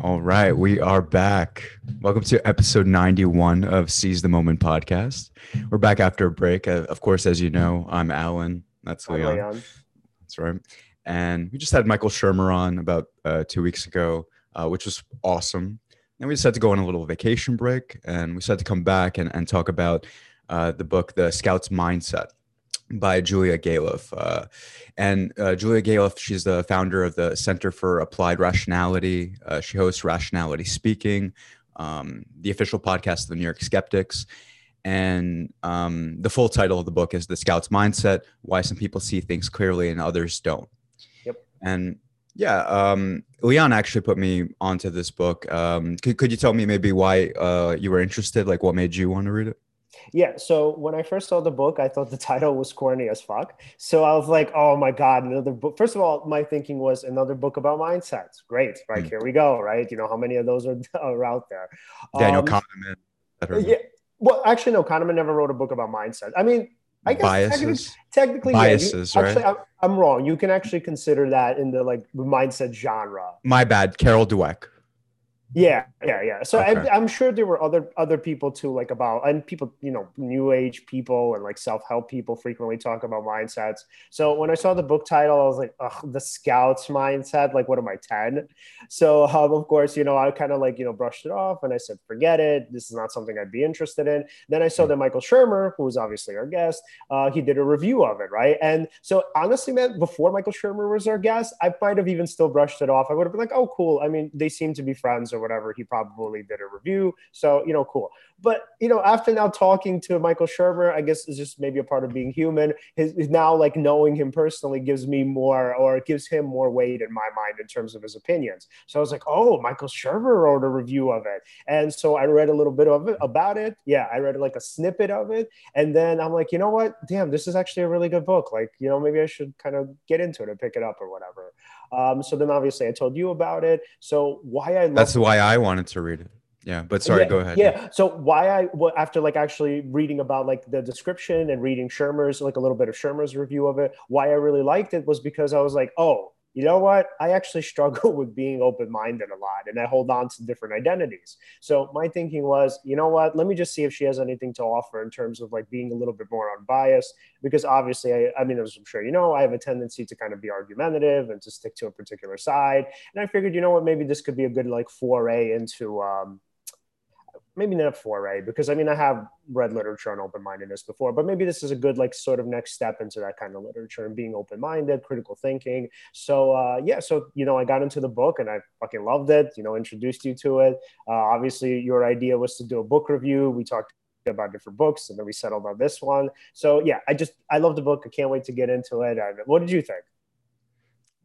All right, we are back. Welcome to episode 91 of Seize the Moment podcast. We're back after a break. Uh, of course, as you know, I'm Alan. That's Leon. Leon. That's right. And we just had Michael Shermer on about uh, two weeks ago, uh, which was awesome. Then we decided to go on a little vacation break and we decided to come back and, and talk about uh, the book, The Scout's Mindset by Julia Galef. Uh, and uh, Julia Galef, she's the founder of the Center for Applied Rationality. Uh, she hosts Rationally Speaking, um, the official podcast of the New York Skeptics. And um, the full title of the book is The Scout's Mindset Why Some People See Things Clearly and Others Don't. Yep. And yeah, um, Leon actually put me onto this book. Um, could, could you tell me maybe why uh, you were interested? Like, what made you want to read it? Yeah, so when I first saw the book, I thought the title was corny as fuck. So I was like, oh my God, another book. First of all, my thinking was another book about mindsets. Great, right? Mm. Here we go, right? You know, how many of those are, are out there? Daniel Um, Kahneman. I don't know. Yeah. Well, actually, no, Kahneman never wrote a book about mindset. I mean, I guess technically, Biases. technically yeah, you- Biases, right? I'm, I'm wrong. You can actually consider that in the like mindset genre. My bad. Carol Dweck. Yeah, yeah, yeah. So Okay. I, I'm sure there were other other people too, like about and people, you know, new age people and like self help people frequently talk about mindsets. So when I saw the book title, I was like, Ugh, the Scouts mindset. Like, what am I ten? So um, of course, you know, I kind of like you know brushed it off and I said, forget it. This is not something I'd be interested in. Then I saw that Michael Shermer, who was obviously our guest, uh, he did a review of it, right? And so honestly, man, before Michael Shermer was our guest, I might have even still brushed it off. I would have been like, oh, cool. I mean, they seem to be friends or whatever. He probably did a review. So, you know, cool. But, you know, after now talking to Michael Shermer, I guess it's just maybe a part of being human. His, his now like knowing him personally gives me more or gives him more weight in my mind in terms of his opinions. So I was like, oh, Michael Shermer wrote a review of it. And so I read a little bit of it about it. Yeah, I read like a snippet of it. And then I'm like, you know what? Damn, this is actually a really good book. Like, you know, maybe I should kind of get into it and pick it up or whatever. Um, so then obviously I told you about it. So why I that's why I wanted to read it. Yeah, but sorry, yeah, go ahead. Yeah. So why I well, after like actually reading about like the description and reading Shermer's like a little bit of Shermer's review of it, why I really liked it was because I was like, oh, you know what? I actually struggle with being open-minded a lot and I hold on to different identities. So my thinking was, you know what? Let me just see if she has anything to offer in terms of like being a little bit more unbiased. Because obviously, I, I mean, as I'm sure you know, I have a tendency to kind of be argumentative and to stick to a particular side. And I figured, you know what, maybe this could be a good like foray into um maybe not a foray because I mean I have read literature on open mindedness before, but maybe this is a good like sort of next step into that kind of literature and being open minded, critical thinking. So uh, yeah, so you know I got into the book and I fucking loved it. You know, introduced you to it. Uh, obviously, your idea was to do a book review. We talked about different books and then we settled on this one. So yeah, I just I love the book. I can't wait to get into it. What did you think?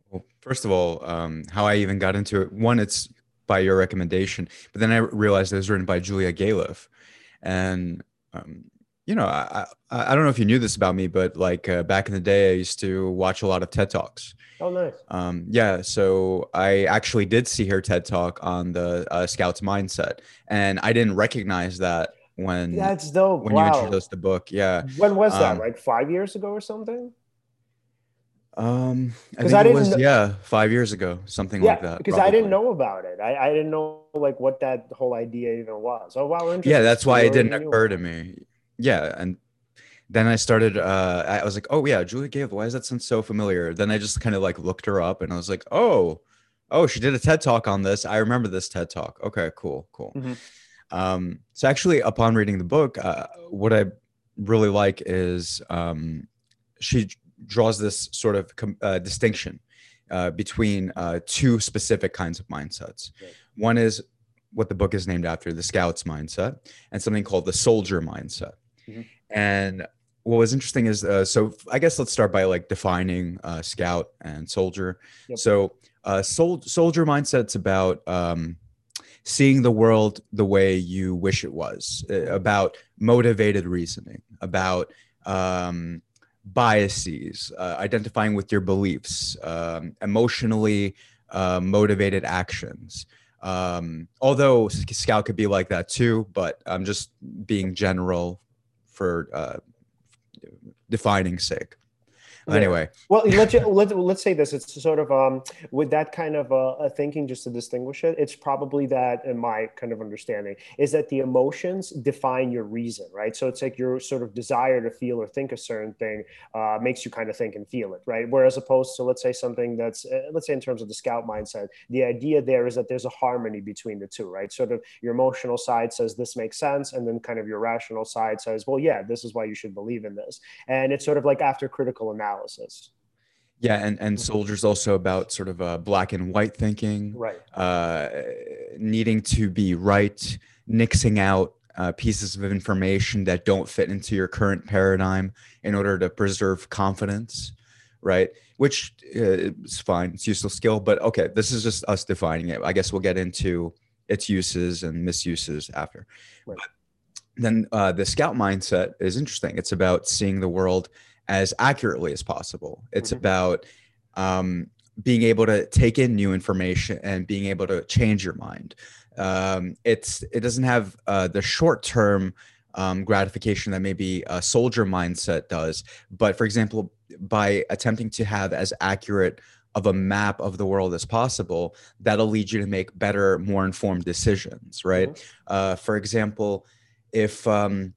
Well, first of all, um, how I even got into it. One, it's by your recommendation, but then I realized it was written by Julia Galef. and um, you know, I, I I don't know if you knew this about me, but like uh, back in the day, I used to watch a lot of TED talks. Oh, nice. Um, yeah, so I actually did see her TED talk on the uh, Scouts mindset, and I didn't recognize that when That's dope. when you introduced the book. Yeah, When was that? Um, like five years ago or something? Um, I think I it didn't was yeah five years ago, something yeah, like that. because I didn't know about it. I, I didn't know like what that whole idea even was. Oh wow, interesting. yeah that's why it didn't occur to me yeah and then i started uh i was like oh yeah julia galef why does that sound so familiar then i just kind of like looked her up and i was like oh oh she did a ted talk on this i remember this ted talk okay cool cool Mhm. um so actually upon reading the book uh, what i really like is um she draws this sort of com- uh, distinction uh, between uh, two specific kinds of mindsets Right. one is what the book is named after the scouts mindset and something called the soldier mindset Mhm. and what was interesting is uh, so i guess let's start by like defining uh, scout and soldier Yep. so uh, sol- soldier mindset's about um, seeing the world the way you wish it was uh, about motivated reasoning about um, biases uh, identifying with your beliefs um, emotionally uh, motivated actions. Um, although scout could be like that too but i'm just being general for uh, defining sake Yeah. Anyway, well, let's let's let's say this. It's sort of um with that kind of uh, thinking, just to distinguish it. It's probably that, in my kind of understanding, is that the emotions define your reason, right? So it's like your sort of desire to feel or think a certain thing uh, makes you kind of think and feel it, right? Whereas opposed to let's say something that's uh, let's say in terms of the scout mindset, the idea there is that there's a harmony between the two, right? Sort of your emotional side says this makes sense, and then kind of your rational side says, well, yeah, this is why you should believe in this, and it's sort of like after critical analysis. Yeah, and and mm-hmm. soldiers also about sort of uh, black and white thinking, right? Uh, needing to be right, nixing out uh, pieces of information that don't fit into your current paradigm in order to preserve confidence, right? Which uh, is fine; it's useful skill. But okay, this is just us defining it. I guess we'll get into its uses and misuses after. Right. then uh, the scout mindset is interesting. It's about seeing the world as accurately as possible. It's mm-hmm. about um, being able to take in new information and being able to change your mind. Um, it's it doesn't have uh, the short term um, gratification that maybe a soldier mindset does, but for example, by attempting to have as accurate of a map of the world as possible, that'll lead you to make better, more informed decisions, right? Mm-hmm. Uh, for example, if um,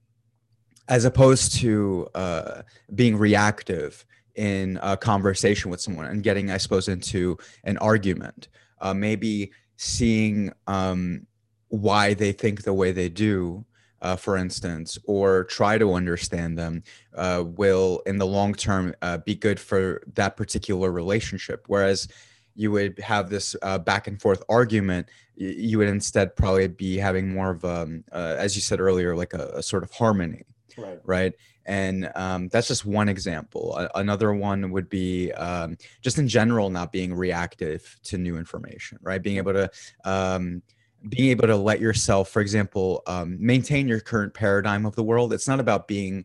as opposed to uh, being reactive in a conversation with someone and getting, I suppose, into an argument. Uh, maybe seeing um, why they think the way they do, uh, for instance, or try to understand them, uh, will in the long term uh, be good for that particular relationship. Whereas you would have this uh, back and forth argument, you would instead probably be having more of, um, uh, as you said earlier, like a, a sort of harmony right. right? And um, that's just one example. A- another one would be um, just in general not being reactive to new information right? Being able to um, being able to let yourself for example um, maintain your current paradigm of the world. It's not about being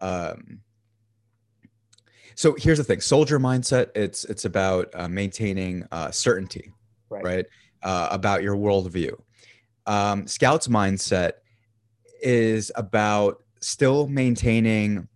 um, so here's the thing. Soldier mindset it's it's about uh, maintaining uh, certainty right, right? Uh, about your worldview. Um, scouts mindset is about still maintaining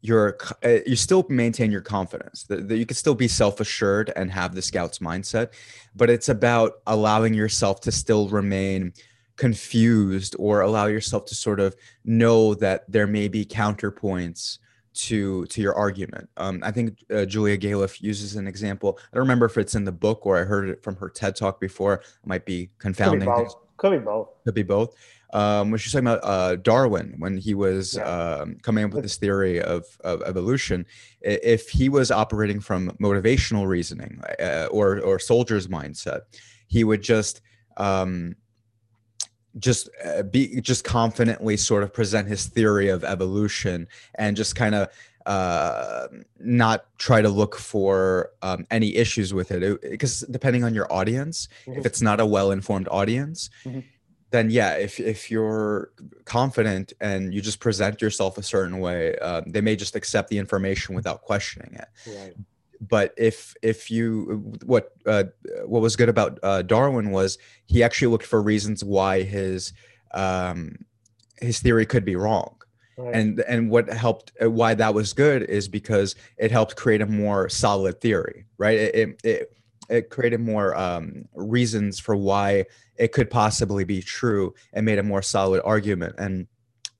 your uh, you still maintain your confidence that, that you can still be self-assured and have the scouts mindset but it's about allowing yourself to still remain confused or allow yourself to sort of know that there may be counterpoints to to your argument. Um, i think uh, julia galef uses an example. I don't remember if it's in the book or i heard it from her ted talk before. I might be confounding could be both, could be both. Could be both um, when she's talking about uh, Darwin, when he was yeah. um, coming up with this theory of, of evolution, if he was operating from motivational reasoning uh, or or soldier's mindset, he would just um, just uh, be just confidently sort of present his theory of evolution and just kind of uh, not try to look for um, any issues with it because depending on your audience mm-hmm. if it's not a well-informed audience mm-hmm then yeah, if if you're confident and you just present yourself a certain way, um, they may just accept the information without questioning it. Right. But if if you what uh, what was good about uh, Darwin was he actually looked for reasons why his um, his theory could be wrong. Right. And and what helped uh, why that was good is because it helped create a more solid theory, right? It it, it, it created more um, reasons for why it could possibly be true and made a more solid argument. And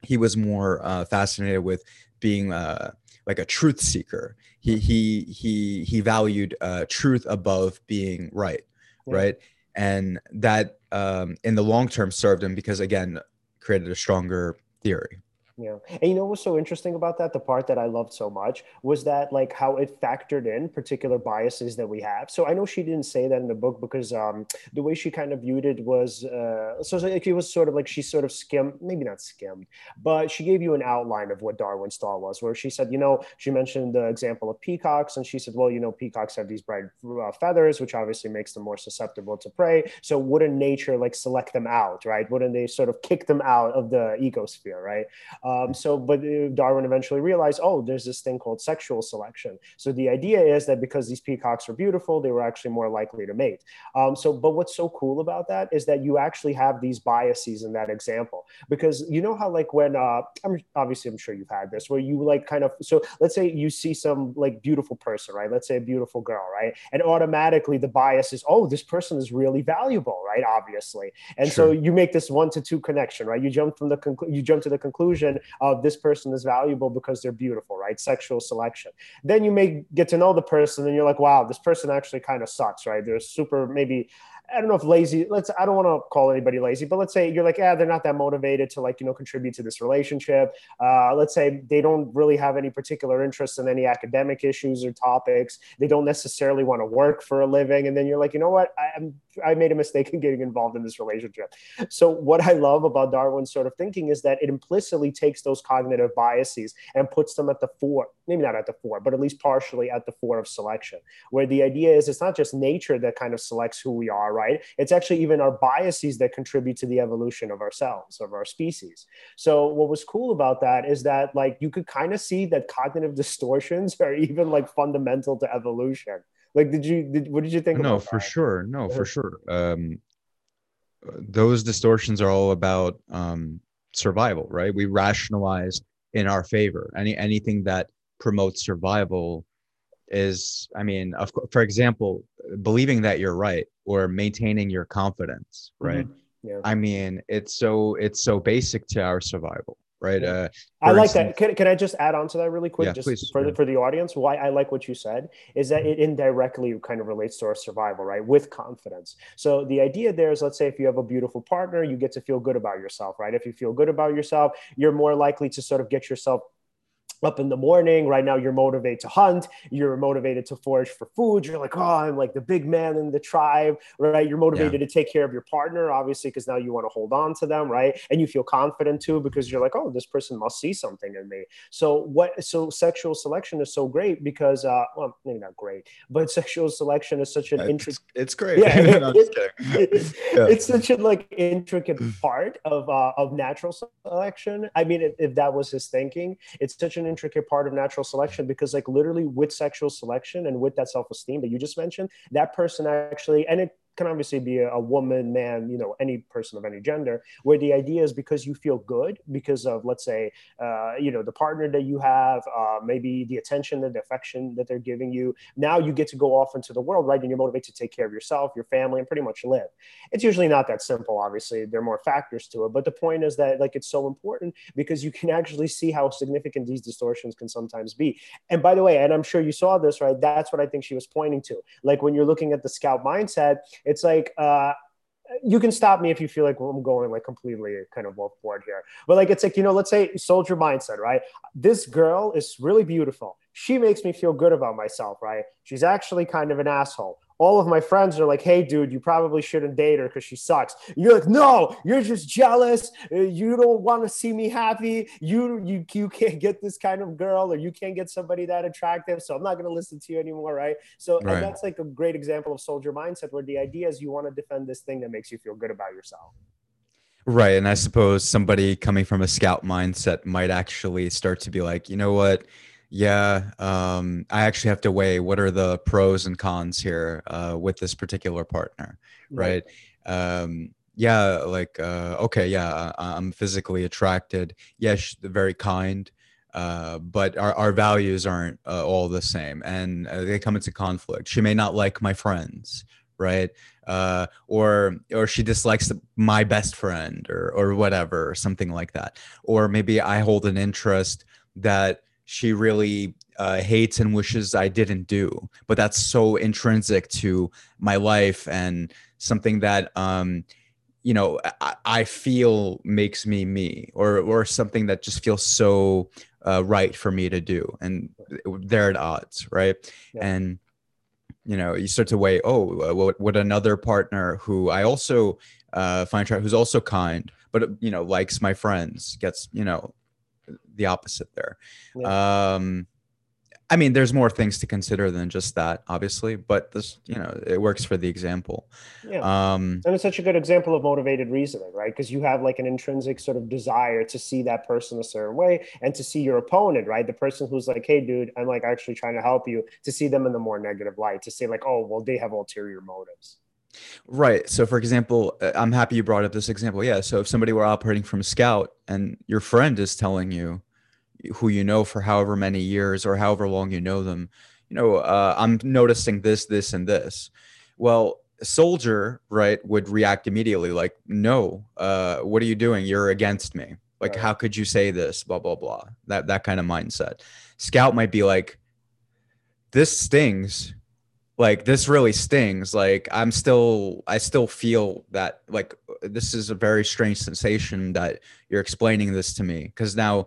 he was more uh, fascinated with being uh, like a truth seeker. He he he he valued uh, truth above being right, yeah. right, and that um, in the long term served him because again created a stronger theory. Yeah. And you know what's so interesting about that? The part that I loved so much was that like how it factored in particular biases that we have. So I know she didn't say that in the book because um the way she kind of viewed it was uh so like it was sort of like she sort of skimmed, maybe not skimmed, but she gave you an outline of what Darwin's thought was, where she said, you know, she mentioned the example of peacocks and she said, well, you know, peacocks have these bright uh, feathers, which obviously makes them more susceptible to prey. So wouldn't nature like select them out, right? Wouldn't they sort of kick them out of the ecosphere, right? Um, so, but uh, Darwin eventually realized, oh, there's this thing called sexual selection. So the idea is that because these peacocks are beautiful, they were actually more likely to mate. Um, so, but what's so cool about that is that you actually have these biases in that example because you know how like when uh, I'm obviously I'm sure you've had this where you like kind of so let's say you see some like beautiful person, right? Let's say a beautiful girl, right? And automatically the bias is, oh, this person is really valuable, right? Obviously, and sure. so you make this one to two connection, right? You jump from the conclu- you jump to the conclusion of oh, this person is valuable because they're beautiful, right? Sexual selection. Then you may get to know the person, and you're like, wow, this person actually kind of sucks, right? They're super maybe I don't know if lazy, let's, I don't want to call anybody lazy, but let's say you're like, yeah, they're not that motivated to like, you know, contribute to this relationship. Uh, let's say they don't really have any particular interest in any academic issues or topics. They don't necessarily want to work for a living. And then you're like, you know what? I, am I made a mistake in getting involved in this relationship. So what I love about Darwin's sort of thinking is that it implicitly takes those cognitive biases and puts them at the fore, maybe not at the fore, but at least partially at the fore of selection, where the idea is it's not just nature that kind of selects who we are, right? It's actually even our biases that contribute to the evolution of ourselves, of our species. So what was cool about that is that like you could kind of see that cognitive distortions are even like fundamental to evolution. Like, did you, did, what did you think? No, for that? sure. No, for sure. Um, those distortions are all about um, survival, right? We rationalize in our favor. Any anything that promotes survival is, I mean, of, for example, believing that you're right or maintaining your confidence, right? Mm-hmm. Yeah. I mean, it's so it's so basic to our survival right? Uh, I like instance, that. Can, can I just add on to that really quick, yeah, just please, for, yeah. the, for the audience? Why I like what you said is that it indirectly kind of relates to our survival, right? With confidence. So the idea there is, let's say if you have a beautiful partner, you get to feel good about yourself, right? If you feel good about yourself, you're more likely to sort of get yourself up in the morning. Right now, you're motivated to hunt. You're motivated to forage for food. You're like, oh, I'm like the big man in the tribe, right? You're motivated yeah. to take care of your partner, obviously, because now you want to hold on to them, right? And you feel confident too because you're like, oh, this person must see something in me. So what? So sexual selection is so great because, uh, well, maybe not great, but sexual selection is such an interesting. It's great. Yeah, no, it, yeah. it's such a like intricate part of uh, of natural selection. I mean, if, if that was his thinking, it's such an intricate part of natural selection because like literally with sexual selection and with that self-esteem that you just mentioned that person actually and it can obviously be a, a, woman, man, you know, any person of any gender, where the idea is because you feel good because of, let's say, uh, you know, the partner that you have, uh, maybe the attention and the affection that they're giving you. Now you get to go off into the world, right? And you're motivated to take care of yourself, your family, and pretty much live. It's usually not that simple, obviously. There are more factors to it. But the point is that, like, it's so important because you can actually see how significant these distortions can sometimes be. And by the way, and I'm sure you saw this, right? That's what I think she was pointing to. Like, when you're looking at the scout mindset, it's like uh, you can stop me if you feel like I'm going like completely kind of off board here. But like it's like, you know, let's say soldier mindset, right? This girl is really beautiful. She makes me feel good about myself, right? She's actually kind of an asshole all of my friends are like, "Hey, dude, you probably shouldn't date her because she sucks." You're like, "No, you're just jealous. Uh, you don't want to see me happy. You you you can't get this kind of girl, or you can't get somebody that attractive. So I'm not going to listen to you anymore, right?" So right. that's like a great example of soldier mindset, where the idea is you want to defend this thing that makes you feel good about yourself. Right, and I suppose somebody coming from a scout mindset might actually start to be like, you know what yeah, um, I actually have to weigh what are the pros and cons here uh, with this particular partner, right? right. Um, yeah, like uh, okay, yeah, I'm physically attracted. Yes, very kind, uh, but our, our values aren't uh, all the same, and uh, they come into conflict. She may not like my friends, right? Uh, or or she dislikes my best friend, or or whatever, or something like that. Or maybe I hold an interest that she really uh, hates and wishes I didn't do. But that's so intrinsic to my life and something that um, you know I, I, feel makes me me, or or something that just feels so uh, right for me to do, and they're at odds, right? Yeah. And you know, you start to weigh, oh, uh, what would another partner who I also uh, find who's also kind, but you know, likes my friends, gets you know the opposite there. Yeah. Um, I mean, there's more things to consider than just that, obviously, but this, you know, it works for the example. Yeah. Um, and it's such a good example of motivated reasoning, right? Because you have like an intrinsic sort of desire to see that person a certain way and to see your opponent, right? The person who's like, hey, dude, I'm like actually trying to help you, to see them in the more negative light, to say, like, oh, well, they have ulterior motives. Right. So, for example, uh, I'm happy you brought up this example. Yeah. So, if somebody were operating from Scout and your friend is telling you, who you know for however many years or however long you know them you know uh, i'm noticing this this and this well a soldier right would react immediately like no uh, what are you doing you're against me like right. how could you say this blah blah blah that that kind of mindset scout might be like this stings like this really stings like i'm still i still feel that like this is a very strange sensation that you're explaining this to me because now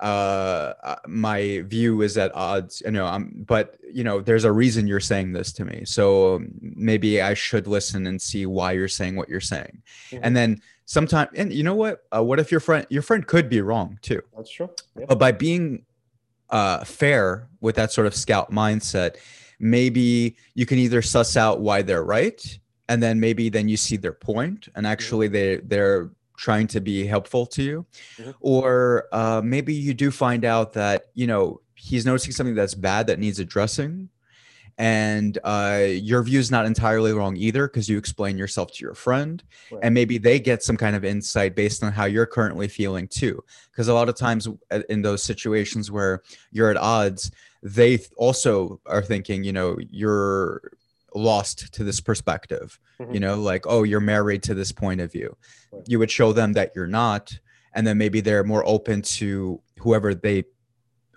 uh, uh my view is at odds you know i'm but you know there's a reason you're saying this to me. So um, maybe i should listen and see why you're saying what you're saying. Mm-hmm. and then sometimes and you know what? Uh, what if your friend your friend could be wrong too? That's true. Yeah. but by being uh fair with that sort of scout mindset maybe you can either suss out why they're right and then maybe then you see their point and actually they they're trying to be helpful to you mm-hmm. or uh, maybe you do find out that you know he's noticing something that's bad that needs addressing and uh, your view is not entirely wrong either because you explain yourself to your friend right. and maybe they get some kind of insight based on how you're currently feeling too because a lot of times uh, in those situations where you're at odds they also are thinking you know you're lost to this perspective mm-hmm. you know like oh you're married to this point of view right. you would show them that you're not and then maybe they're more open to whoever they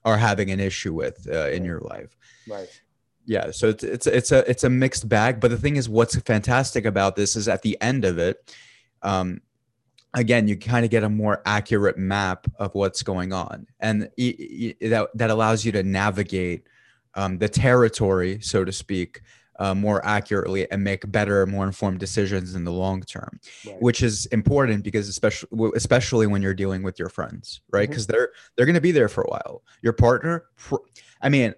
are having an issue with uh, in your life right yeah so it's, it's it's a it's a mixed bag but the thing is what's fantastic about this is at the end of it um again you kind of get a more accurate map of what's going on and that that allows you to navigate um, the territory so to speak uh, more accurately and make better, more informed decisions in the long term, right. which is important because especially especially when you're dealing with your friends, right? Because mm-hmm. they're they're going to be there for a while. Your partner, I mean,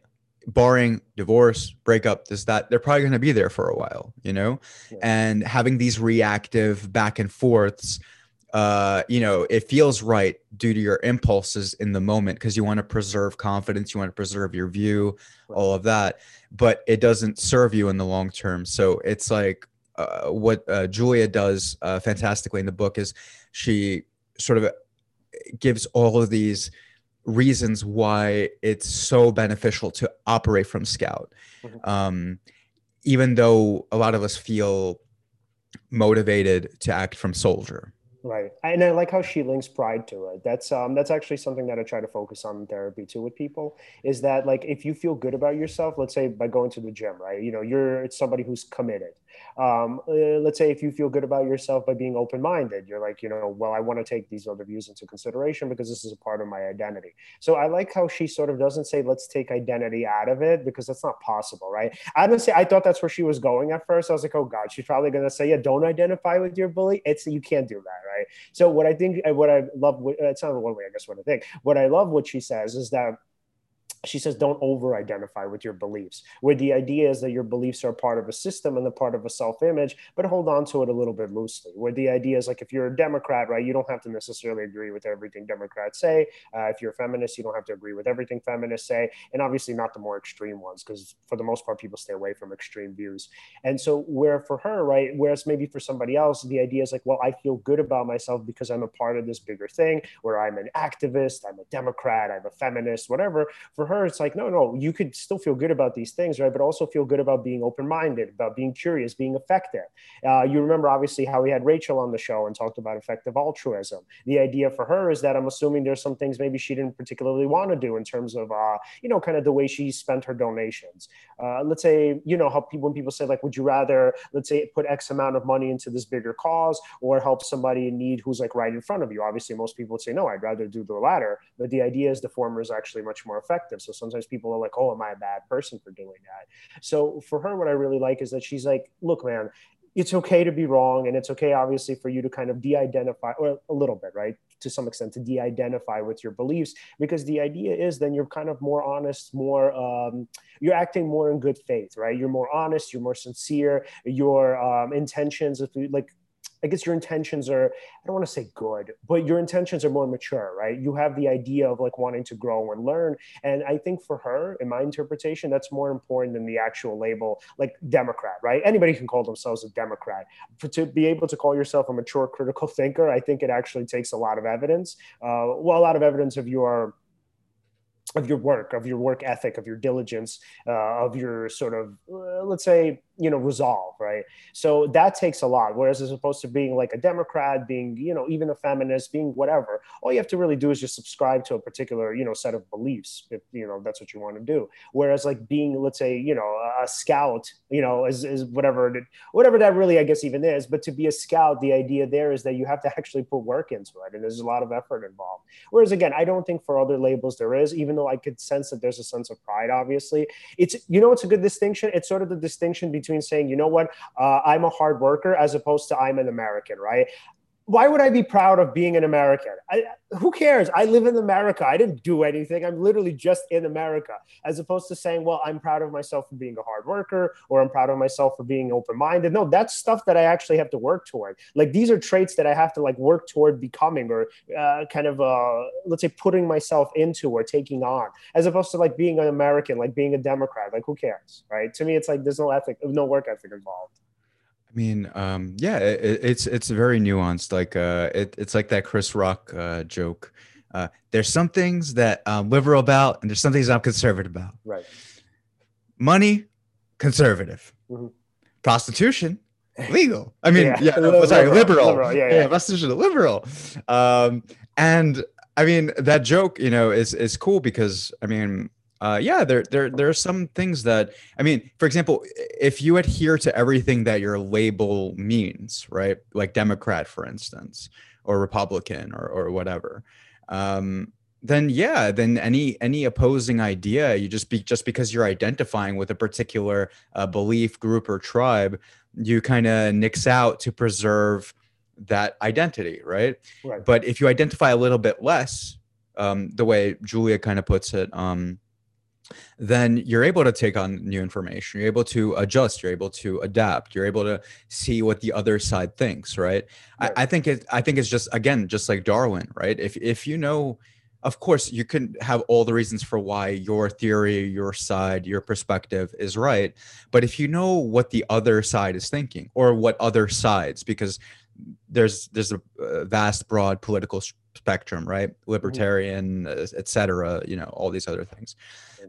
barring divorce, breakup, this that, they're probably going to be there for a while, you know, yeah. and having these reactive back and forths uh, you know, it feels right due to your impulses in the moment because you want to preserve confidence, you want to preserve your view, all of that, but it doesn't serve you in the long term. So it's like uh, what uh, Julia does uh, fantastically in the book is she sort of gives all of these reasons why it's so beneficial to operate from Scout. Mm-hmm. Um, even though a lot of us feel motivated to act from Soldier Right, and I like how she links pride to it. That's um, that's actually something that I try to focus on in therapy too with people. Is that like if you feel good about yourself, let's say by going to the gym, right? You know, you're it's somebody who's committed um, uh, let's say if you feel good about yourself by being open-minded you're like you know well i want to take these other views into consideration because this is a part of my identity. So i like how she sort of doesn't say let's take identity out of it because that's not possible right? Say i thought that's where she was going at first. I was like oh god she's probably going to say yeah don't identify with your bully it's you can't do that right? So what i think what i love it's not the one way i guess what i think. What i love what she says is that she says don't over identify with your beliefs where the idea is that your beliefs are part of a system and a part of a self-image but hold on to it a little bit loosely where the idea is like if you're a democrat right you don't have to necessarily agree with everything democrats say. Uh, if you're a feminist you don't have to agree with everything feminists say and obviously not the more extreme ones because for the most part people stay away from extreme views. And so where for her right whereas maybe for somebody else the idea is like well i feel good about myself because i'm a part of this bigger thing where i'm an activist i'm a democrat i'm a feminist whatever. For her her, it's like, no, no, you could still feel good about these things, right? But also feel good about being open minded, about being curious, being effective. Uh, you remember, obviously, how we had Rachel on the show and talked about effective altruism. The idea for her is that I'm assuming there's some things maybe she didn't particularly want to do in terms of, uh, you know, kind of the way she spent her donations. Uh, let's say, you know, how people, when people say, like, would you rather, let's say, put X amount of money into this bigger cause or help somebody in need who's like right in front of you? Obviously, most people would say, no, I'd rather do the latter. But the idea is the former is actually much more effective. So sometimes people are like, oh, am I a bad person for doing that? So for her, what I really like is that she's like, look, man, it's okay to be wrong and it's okay obviously for you to kind of de-identify or a little bit right to some extent to de-identify with your beliefs because the idea is then you're kind of more honest more um, you're acting more in good faith right you're more honest you're more sincere your um, intentions if you like I guess your intentions are, I don't want to say good, but your intentions are more mature, right? You have the idea of like wanting to grow and learn. And I think for her, in my interpretation, that's more important than the actual label, like Democrat, right? Anybody can call themselves a Democrat. To be able to call yourself a mature critical thinker, I think it actually takes a lot of evidence. Uh, well, a lot of evidence of your of your work, of your work ethic, of your diligence, uh, of your sort of, uh, let's say, you know resolve right? So that takes a lot whereas as opposed to being like a democrat being you know even a feminist being whatever all you have to really do is just subscribe to a particular you know set of beliefs if you know that's what you want to do. Whereas like being let's say you know a scout you know is, is whatever whatever that really i guess even is but to be a scout the idea there is that you have to actually put work into it and there's a lot of effort involved. Whereas again i don't think for other labels there is even though i could sense that there's a sense of pride obviously. It's you know it's a good distinction? It's sort of the distinction between between saying, you know what, uh, I'm a hard worker as opposed to I'm an American, right? Why would I be proud of being an American? I, who cares? I live in America. I didn't do anything. I'm literally just in America, as opposed to saying, well, I'm proud of myself for being a hard worker or I'm proud of myself for being open minded. No, that's stuff that I actually have to work toward. Like these are traits that I have to like work toward becoming or uh, kind of, uh, let's say, putting myself into or taking on, as opposed to like being an American, like being a Democrat. Like who cares? Right. To me, it's like there's no ethic, no work ethic involved. I mean, um, yeah, it, it's it's very nuanced. Like, uh, it, it's like that Chris Rock uh, joke. Uh, there's some things that I'm liberal about, and there's some things I'm conservative about. Right. Money, conservative. Mm-hmm. Prostitution, legal. I mean, yeah, yeah liberal, sorry, liberal. liberal. Yeah, yeah. yeah prostitution, liberal. Um, and I mean, that joke, you know, is is cool because I mean, uh, yeah, there, there, there are some things that, I mean, for example, if you adhere to everything that your label means, right? Like Democrat, for instance, or Republican or, or whatever, um, then yeah, then any, any opposing idea, you just be, just because you're identifying with a particular uh, belief group or tribe, you kind of nix out to preserve that identity, right? right? But if you identify a little bit less, um, the way Julia kind of puts it, um, then you're able to take on new information. You're able to adjust. You're able to adapt. You're able to see what the other side thinks. Right. right. I, I, think it. I think it's just again, just like Darwin. Right. If if you know, of course, you can have all the reasons for why your theory, your side, your perspective is right. But if you know what the other side is thinking, or what other sides, because there's there's a, vast, broad political spectrum, right? Mm-hmm. Libertarian, mm-hmm. etc. You know, all these other things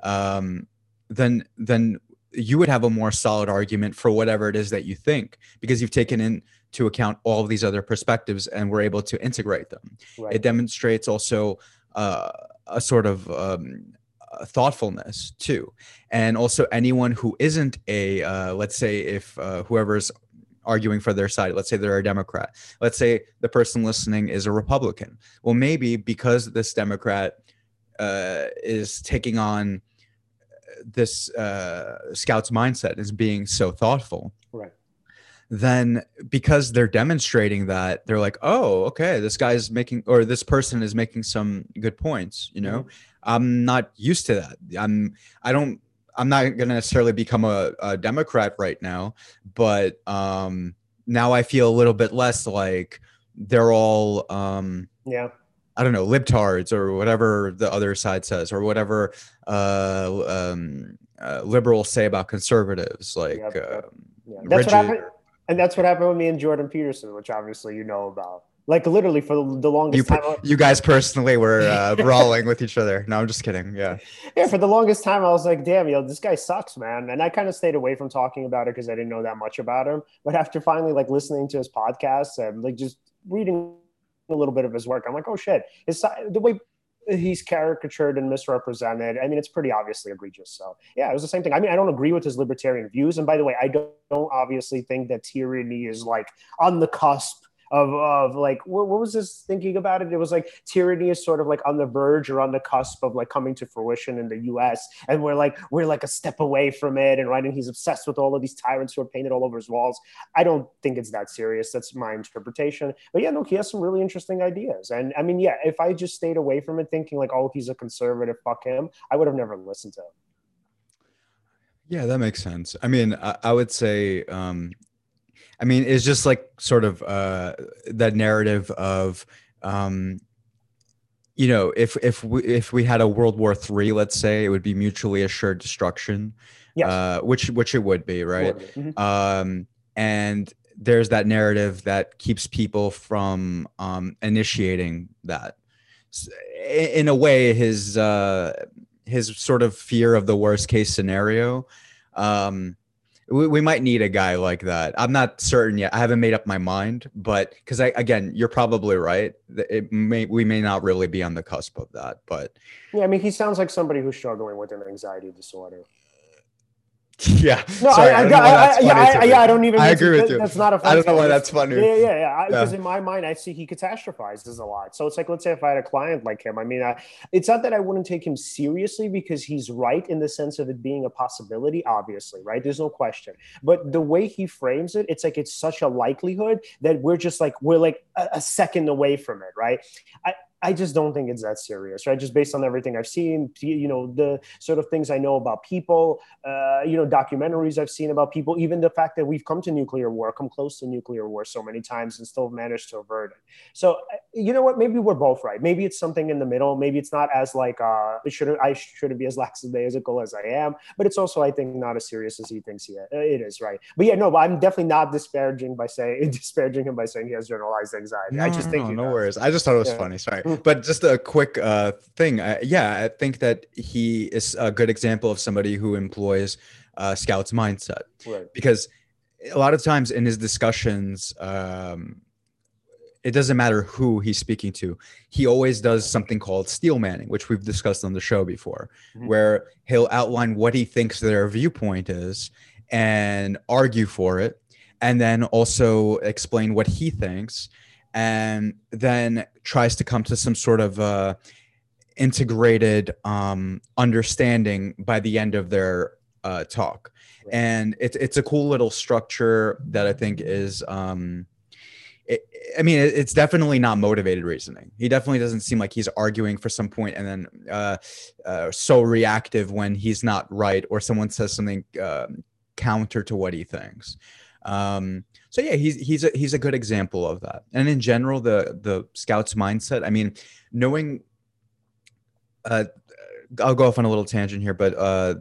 um, then then you would have a more solid argument for whatever it is that you think because you've taken into account all of these other perspectives and we're able to integrate them. Right. It demonstrates also uh, a sort of um, thoughtfulness too, and also anyone who isn't a uh, let's say if uh, whoever's arguing for their side. Let's say they're a Democrat. Let's say the person listening is a Republican. Well, maybe because this Democrat uh, is taking on this uh, scout's mindset as being so thoughtful. Right. Then because they're demonstrating that they're like oh okay this guy's making or this person is making some good points you know? Mm-hmm. i'm not used to that. I'm i don't i'm not going to necessarily become a, a, democrat right now but um now i feel a little bit less like they're all um yeah I don't know, libtards or whatever the other side says, or whatever uh, um, uh, liberals say about conservatives. Like, yep, yep. Um, yeah. that's what happened, and that's what happened with me and Jordan Peterson, which obviously you know about. Like literally for the longest you, time. You guys personally were uh, brawling with each other. No, I'm just kidding. Yeah. Yeah. For the longest time, I was like, damn, yo, this guy sucks, man. And I kind of stayed away from talking about it because I didn't know that much about him. But after finally like listening to his podcasts and like just reading a little bit of his work. I'm like, oh shit, his the way he's caricatured and misrepresented. I mean, it's pretty obviously egregious. So yeah, it was the same thing. I mean, I don't agree with his libertarian views. And by the way, I don't, don't obviously think that tyranny is like on the cusp of of like what, what was this thinking about it? It was like tyranny is sort of like on the verge or on the cusp of like coming to fruition in the U.S. and we're like we're like a step away from it, and right, and he's obsessed with all of these tyrants who are painted all over his walls. I don't think it's that serious. That's my interpretation. But yeah, no, he has some really interesting ideas, and I mean, yeah, if I just stayed away from it, thinking like, oh, he's a conservative, fuck him, I would have never listened to him. Yeah, that makes sense. I mean, I, I would say, um, I mean, it's just like sort of uh, that narrative of, um, you know, if if we if we had a World War Three, let's say, it would be mutually assured destruction, yes. uh, which which it would be, right? Would be. Mm-hmm. Um, and there's that narrative that keeps people from um, initiating that. In a way, his uh, his sort of fear of the worst case scenario. Um, we, we might need a guy like that. I'm not certain yet. I haven't made up my mind, but because I again, you're probably right. It may we may not really be on the cusp of that, but yeah, I mean, he sounds like somebody who's struggling with an anxiety disorder. Yeah. No, Sorry, I, I, I, I yeah, I, yeah, I don't even. I agree with you. That's not a. I don't know why that's funny. Yeah, yeah, yeah. Because yeah. in my mind, I see he catastrophizes a lot. So it's like, let's say if I had a client like him, I mean, I, it's not that I wouldn't take him seriously because he's right in the sense of it being a possibility. Obviously, right? There's no question. But the way he frames it, it's like it's such a likelihood that we're just like we're like a, a second away from it, right? I, I just don't think it's that serious, right? Just based on everything I've seen, you know, the sort of things I know about people, uh, you know, documentaries I've seen about people, even the fact that we've come to nuclear war, come close to nuclear war so many times and still managed to avert it. So, you know what? Maybe we're both right. Maybe it's something in the middle. Maybe it's not as like, uh, it shouldn't, I shouldn't be as lackadaisical as I am, but it's also, I think, not as serious as he thinks he, it is, right? But yeah, no, but I'm definitely not disparaging by saying, disparaging him by saying he has generalized anxiety. No, I just think no, no worries. I just thought it was yeah. funny. Sorry but just a quick uh, thing. Uh, yeah, I think that he is a good example of somebody who employs uh, Scout's mindset. Right. Because a lot of times in his discussions, um, it doesn't matter who he's speaking to. He always does something called steel manning, which we've discussed on the show before, mm-hmm. where he'll outline what he thinks their viewpoint is and argue for it, and then also explain what he thinks and then tries to come to some sort of uh, integrated um, understanding by the end of their uh, talk. Right. And it's it's a cool little structure that I think is. Um, it, I mean, it's definitely not motivated reasoning. He definitely doesn't seem like he's arguing for some point and then uh, uh, so reactive when he's not right or someone says something uh, counter to what he thinks. Um, so yeah, he's he's a he's a good example of that. And in general, the the scouts mindset. I mean, knowing. Uh, I'll go off on a little tangent here, but uh,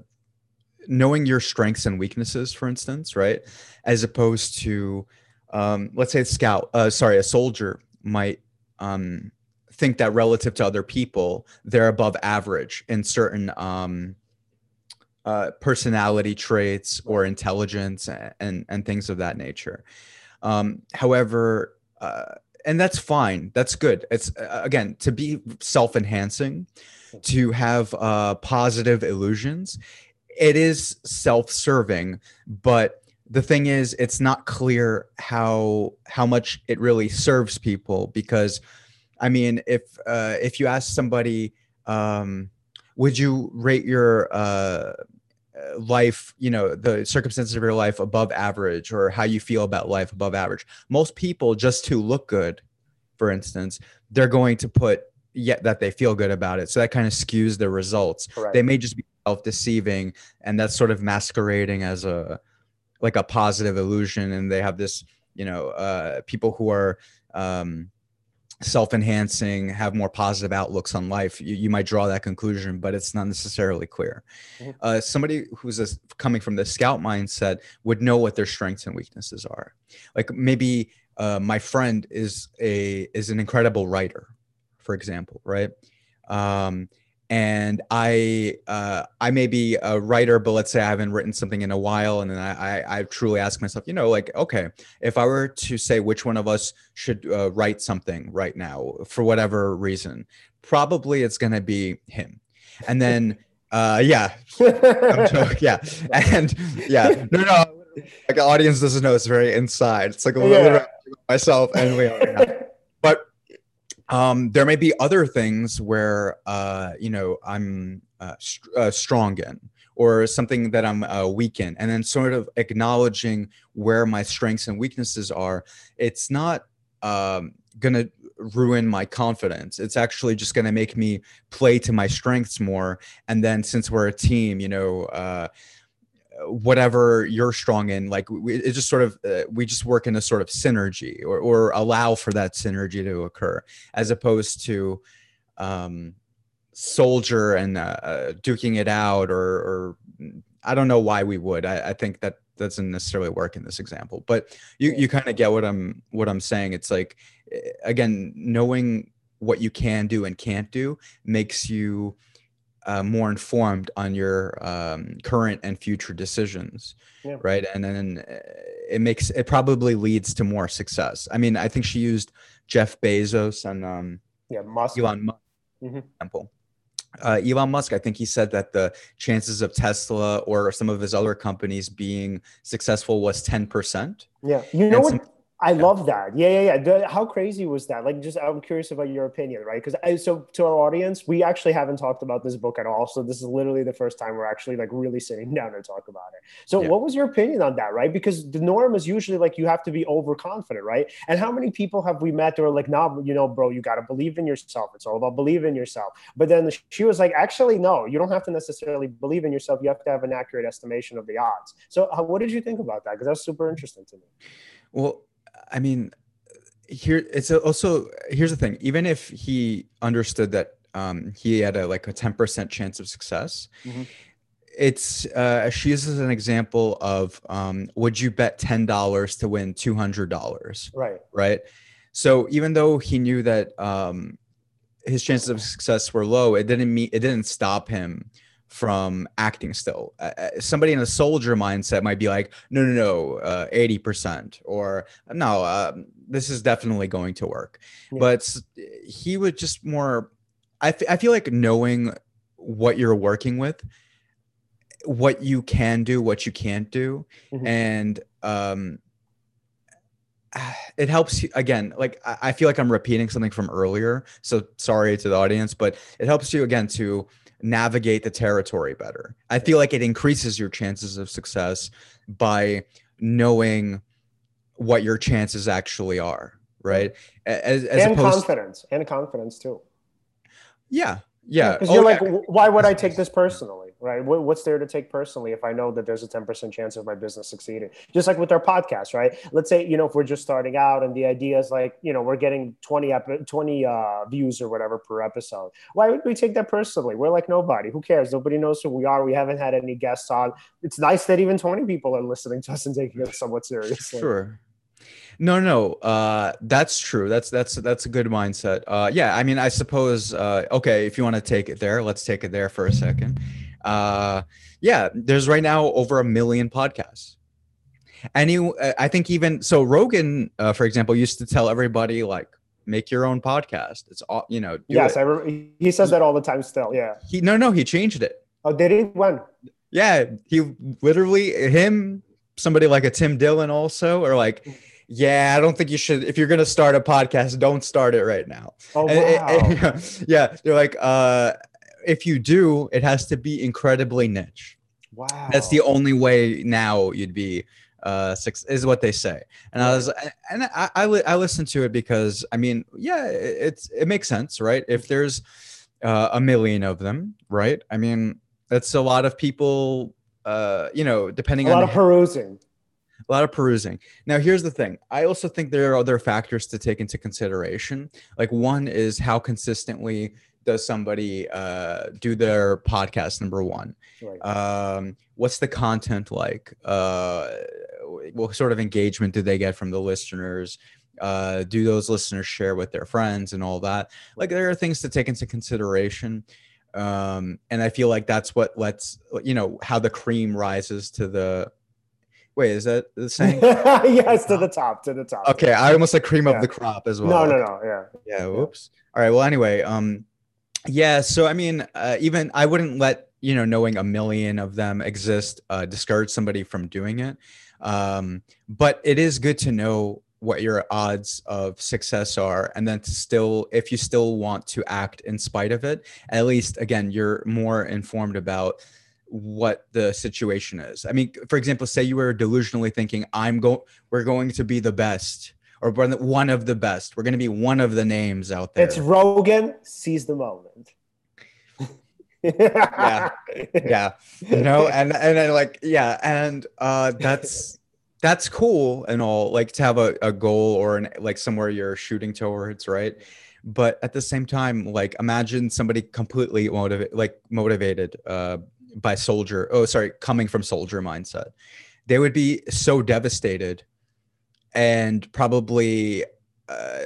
knowing your strengths and weaknesses, for instance, right, as opposed to, um, let's say, a scout, uh, sorry, a soldier might um, think that relative to other people, they're above average in certain um, uh, personality traits or intelligence and and things of that nature. Um, however, uh, and that's fine. That's good. It's uh, again to be self-enhancing, to have uh, positive illusions. It is self-serving, but the thing is, it's not clear how how much it really serves people because, I mean, if uh, if you ask somebody. Um, would you rate your uh, life, you know, the circumstances of your life above average or how you feel about life above average. Most people just to look good, for instance, they're going to put yet that they feel good about it. So that kind of skews the results. Correct. They may just be self-deceiving and that's sort of masquerading as a like a positive illusion and they have this, you know, uh people who are um self-enhancing have more positive outlooks on life you, you, might draw that conclusion but it's not necessarily clear. Mm-hmm. uh, somebody who's a, coming from the scout mindset would know what their strengths and weaknesses are. Like maybe uh, my friend is a is an incredible writer for example right? Um, and I uh, I may be a writer, but let's say I haven't written something in a while, and then I, I, I truly ask myself, you know, like okay, if I were to say which one of us should uh, write something right now for whatever reason, probably it's gonna be him, and then uh, yeah, yeah, and yeah, no, no, like the audience doesn't know it's very inside. It's like a little Yeah. myself and Leon. but um, there may be other things where uh, you know I'm uh, uh, strong in, or something that I'm uh, weak in, and then sort of acknowledging where my strengths and weaknesses are. It's not um, gonna ruin my confidence. It's actually just gonna make me play to my strengths more. And then since we're a team, you know. Uh, whatever you're strong in like we, it just sort of uh, we just work in a sort of synergy or, or allow for that synergy to occur as opposed to um soldier and uh, uh, duking it out or or i don't know why we would. I, I think that doesn't necessarily work in this example but you you kind of get what i'm what i'm saying. It's like eh, again knowing what you can do and can't do makes you uh, more informed on your um, current and future decisions Yeah. right and then uh, it makes it probably leads to more success i mean i think she used jeff bezos and um, yeah, Musk. elon musk Mhm. example uh, elon musk i think he said that the chances of tesla or some of his other companies being successful was 10% Yeah, you know And what? some- I love that. Yeah, yeah, yeah. The- how crazy was that? Like, just I'm curious about your opinion, right? Because I so to our audience, we actually haven't talked about this book at all. So this is literally the first time we're actually like really sitting down and talk about it. So Yeah. what was your opinion on that, right? Because the norm is usually like you have to be overconfident, right? And how many people have we met that are like, nah, you know, bro, you got to believe in yourself. It's all about believing in yourself. But then she was like, actually, no, you don't have to necessarily believe in yourself. You have to have an accurate estimation of the odds. So how, what did you think about that? Because that's super interesting to me. Well, I mean, here it's also here's the thing. Even if he understood that um, he had a like a ten percent chance of success, Mhm. it's uh, she uses an example of um, would you bet ten dollars to win two hundred dollars, Right. right? So even though he knew that um, his chances of success were low, it didn't mean it didn't stop him from acting still. Uh, uh, somebody in a soldier mindset might be like, no, no, no, uh, 80%, or no, uh, this is definitely going to work. Yeah. But he would just more, I, f- I feel like knowing what you're working with, what you can do, what you can't do, Mhm. and um, it helps you again like I feel like i'm repeating something from earlier so sorry to the audience but it helps you again to navigate the territory better. I feel like it increases your chances of success by knowing what your chances actually are right? As, as and opposed confidence and confidence too. Yeah yeah. Because Oh, you're like why would i take this personally right What- what's there to take personally if i know that there's a 10% chance of my business succeeding just like with our podcast right let's say you know if we're just starting out and the idea is like you know we're getting 20 ep- 20 uh, views or whatever per episode why would we take that personally we're like nobody who cares nobody knows who we are we haven't had any guests on it's nice that even 20 people are listening to us and taking it somewhat seriously Sure. No, no, uh, that's true. That's that's that's a good mindset. Uh, yeah, I mean, I suppose. Uh, okay, if you want to take it there, let's take it there for a second. Uh, yeah, there's right now over a million podcasts. Any, uh, I think even so, Rogan, uh, for example, used to tell everybody like, make your own podcast. It's all you know. Do yes re- he says that all the time still yeah he no, no, he changed it. oh did he when Yeah, he literally him, somebody like a Tim Dillon also, or like, yeah, I don't think you should. If you're gonna start a podcast, don't start it right now. oh And- wow and- yeah, they're like, uh, if you do, it has to be incredibly niche. wow That's the only way now you'd be uh six is what they say. And I was and I I, li- I listened to it because I mean, yeah, it, it's it makes sense, right? If there's uh, a million of them, right? I mean, that's a lot of people uh you know, depending a on a lot of perusing a lot of perusing. Now, here's the thing. I also think there are other factors to take into consideration. Like one is how consistently does somebody uh, do their podcast? Number one, right um, what's the content like? Uh, what sort of engagement do they get from the listeners? Uh, do those listeners share with their friends and all that? Like there are things to take into consideration. Um, and I feel like that's what lets you know how the cream rises to the. Wait, is that the same? yes, to the top, to the top. Okay, I almost like cream Yeah. of the crop as well. No, no, no. Yeah. Yeah. Whoops. All right. Well, anyway, um, yeah. So I mean, uh, even I wouldn't let you know knowing a million of them exist uh, discourage somebody from doing it. Um, but it is good to know what your odds of success are and then to still if you still want to act in spite of it at least again you're more informed about what the situation is. I mean for example say you were delusionally thinking i'm going we're going to be the best or one of the best. We're going to be one of the names out there. It's rogan seize the moment. Yeah. Yeah. You know and and I like yeah and uh that's that's cool and all like to have a, a goal or an like somewhere you're shooting towards right? But at the same time like imagine somebody completely motivated like motivated uh by soldier oh sorry coming from soldier mindset they would be so devastated and probably uh,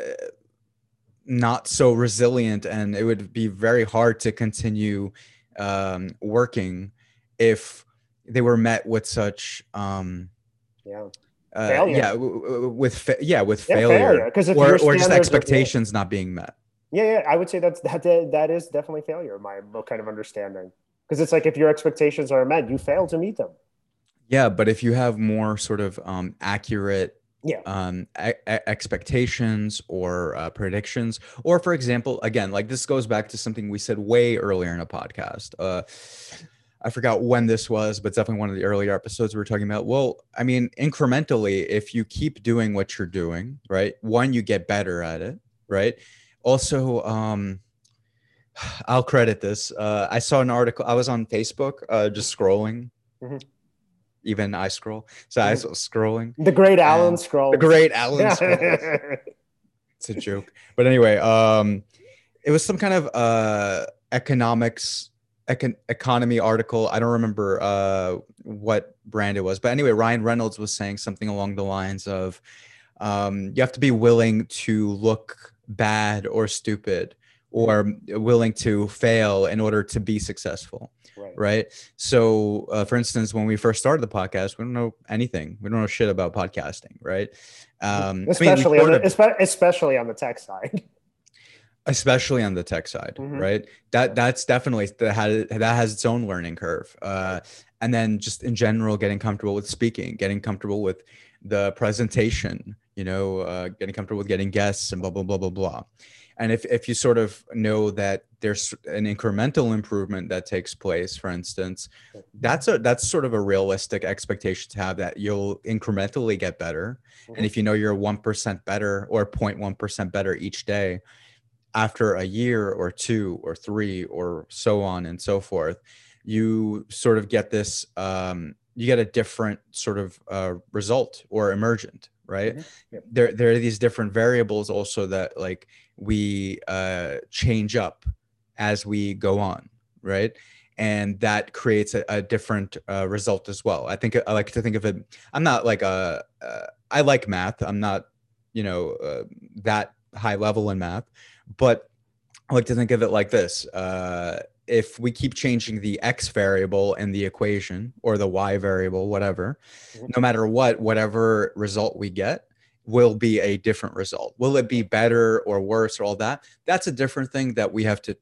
not so resilient and it would be very hard to continue um, working if they were met with such um, yeah. Uh, yeah, with fa- yeah, with yeah, failure, because or, or just expectations not being met. Yeah, yeah, I would say that's that that is definitely failure. My kind of understanding, because it's like if your expectations are met, you fail to meet them. Yeah, but if you have more sort of um, accurate yeah. um, a- a- expectations or uh, predictions, or for example, again, like this goes back to something we said way earlier in a podcast. Uh, I forgot when this was, but definitely one of the earlier episodes we were talking about. Well, I mean, incrementally, if you keep doing what you're doing, right? One, you get better at it, right? Also, um, I'll credit this. Uh, I saw an article. I was on Facebook, uh, just scrolling. Mm-hmm. Even I scroll, so mm-hmm. I was scrolling. The great Alan scroll. The great Alan scroll. it's a joke, but anyway, um, it was some kind of uh economics econ- economy article. I don't remember uh, what brand it was, but anyway, Ryan Reynolds was saying something along the lines of, um, "You have to be willing to look bad or stupid, or willing to fail in order to be successful." Right. right? So, uh, for instance, when we first started the podcast, we don't know anything. We don't know shit about podcasting, right? Um, especially, I mean, on the, especially on the tech side. especially on the tech side mm-hmm. right that that's definitely that has that has its own learning curve uh, and then just in general getting comfortable with speaking getting comfortable with the presentation you know uh, getting comfortable with getting guests and blah blah blah blah blah and if, if you sort of know that there's an incremental improvement that takes place for instance that's a that's sort of a realistic expectation to have that you'll incrementally get better mm-hmm. and if you know you're 1% better or 0.1% better each day after a year or two or three or so on and so forth, you sort of get this, um, you get a different sort of uh, result or emergent, right? Mm-hmm. Yep. There, there are these different variables also that like we uh, change up as we go on, right? and that creates a, a different uh, result as well. I think I like to think of it. I'm not like a. Uh, I like math. I'm not, you know, uh, that high level in math, but I like to think of it like this. If we keep changing the x variable in the equation or the y variable, whatever, mm-hmm. no matter what, whatever result we get will be a different result. Will it be better or worse or all that? That's a different thing that we have to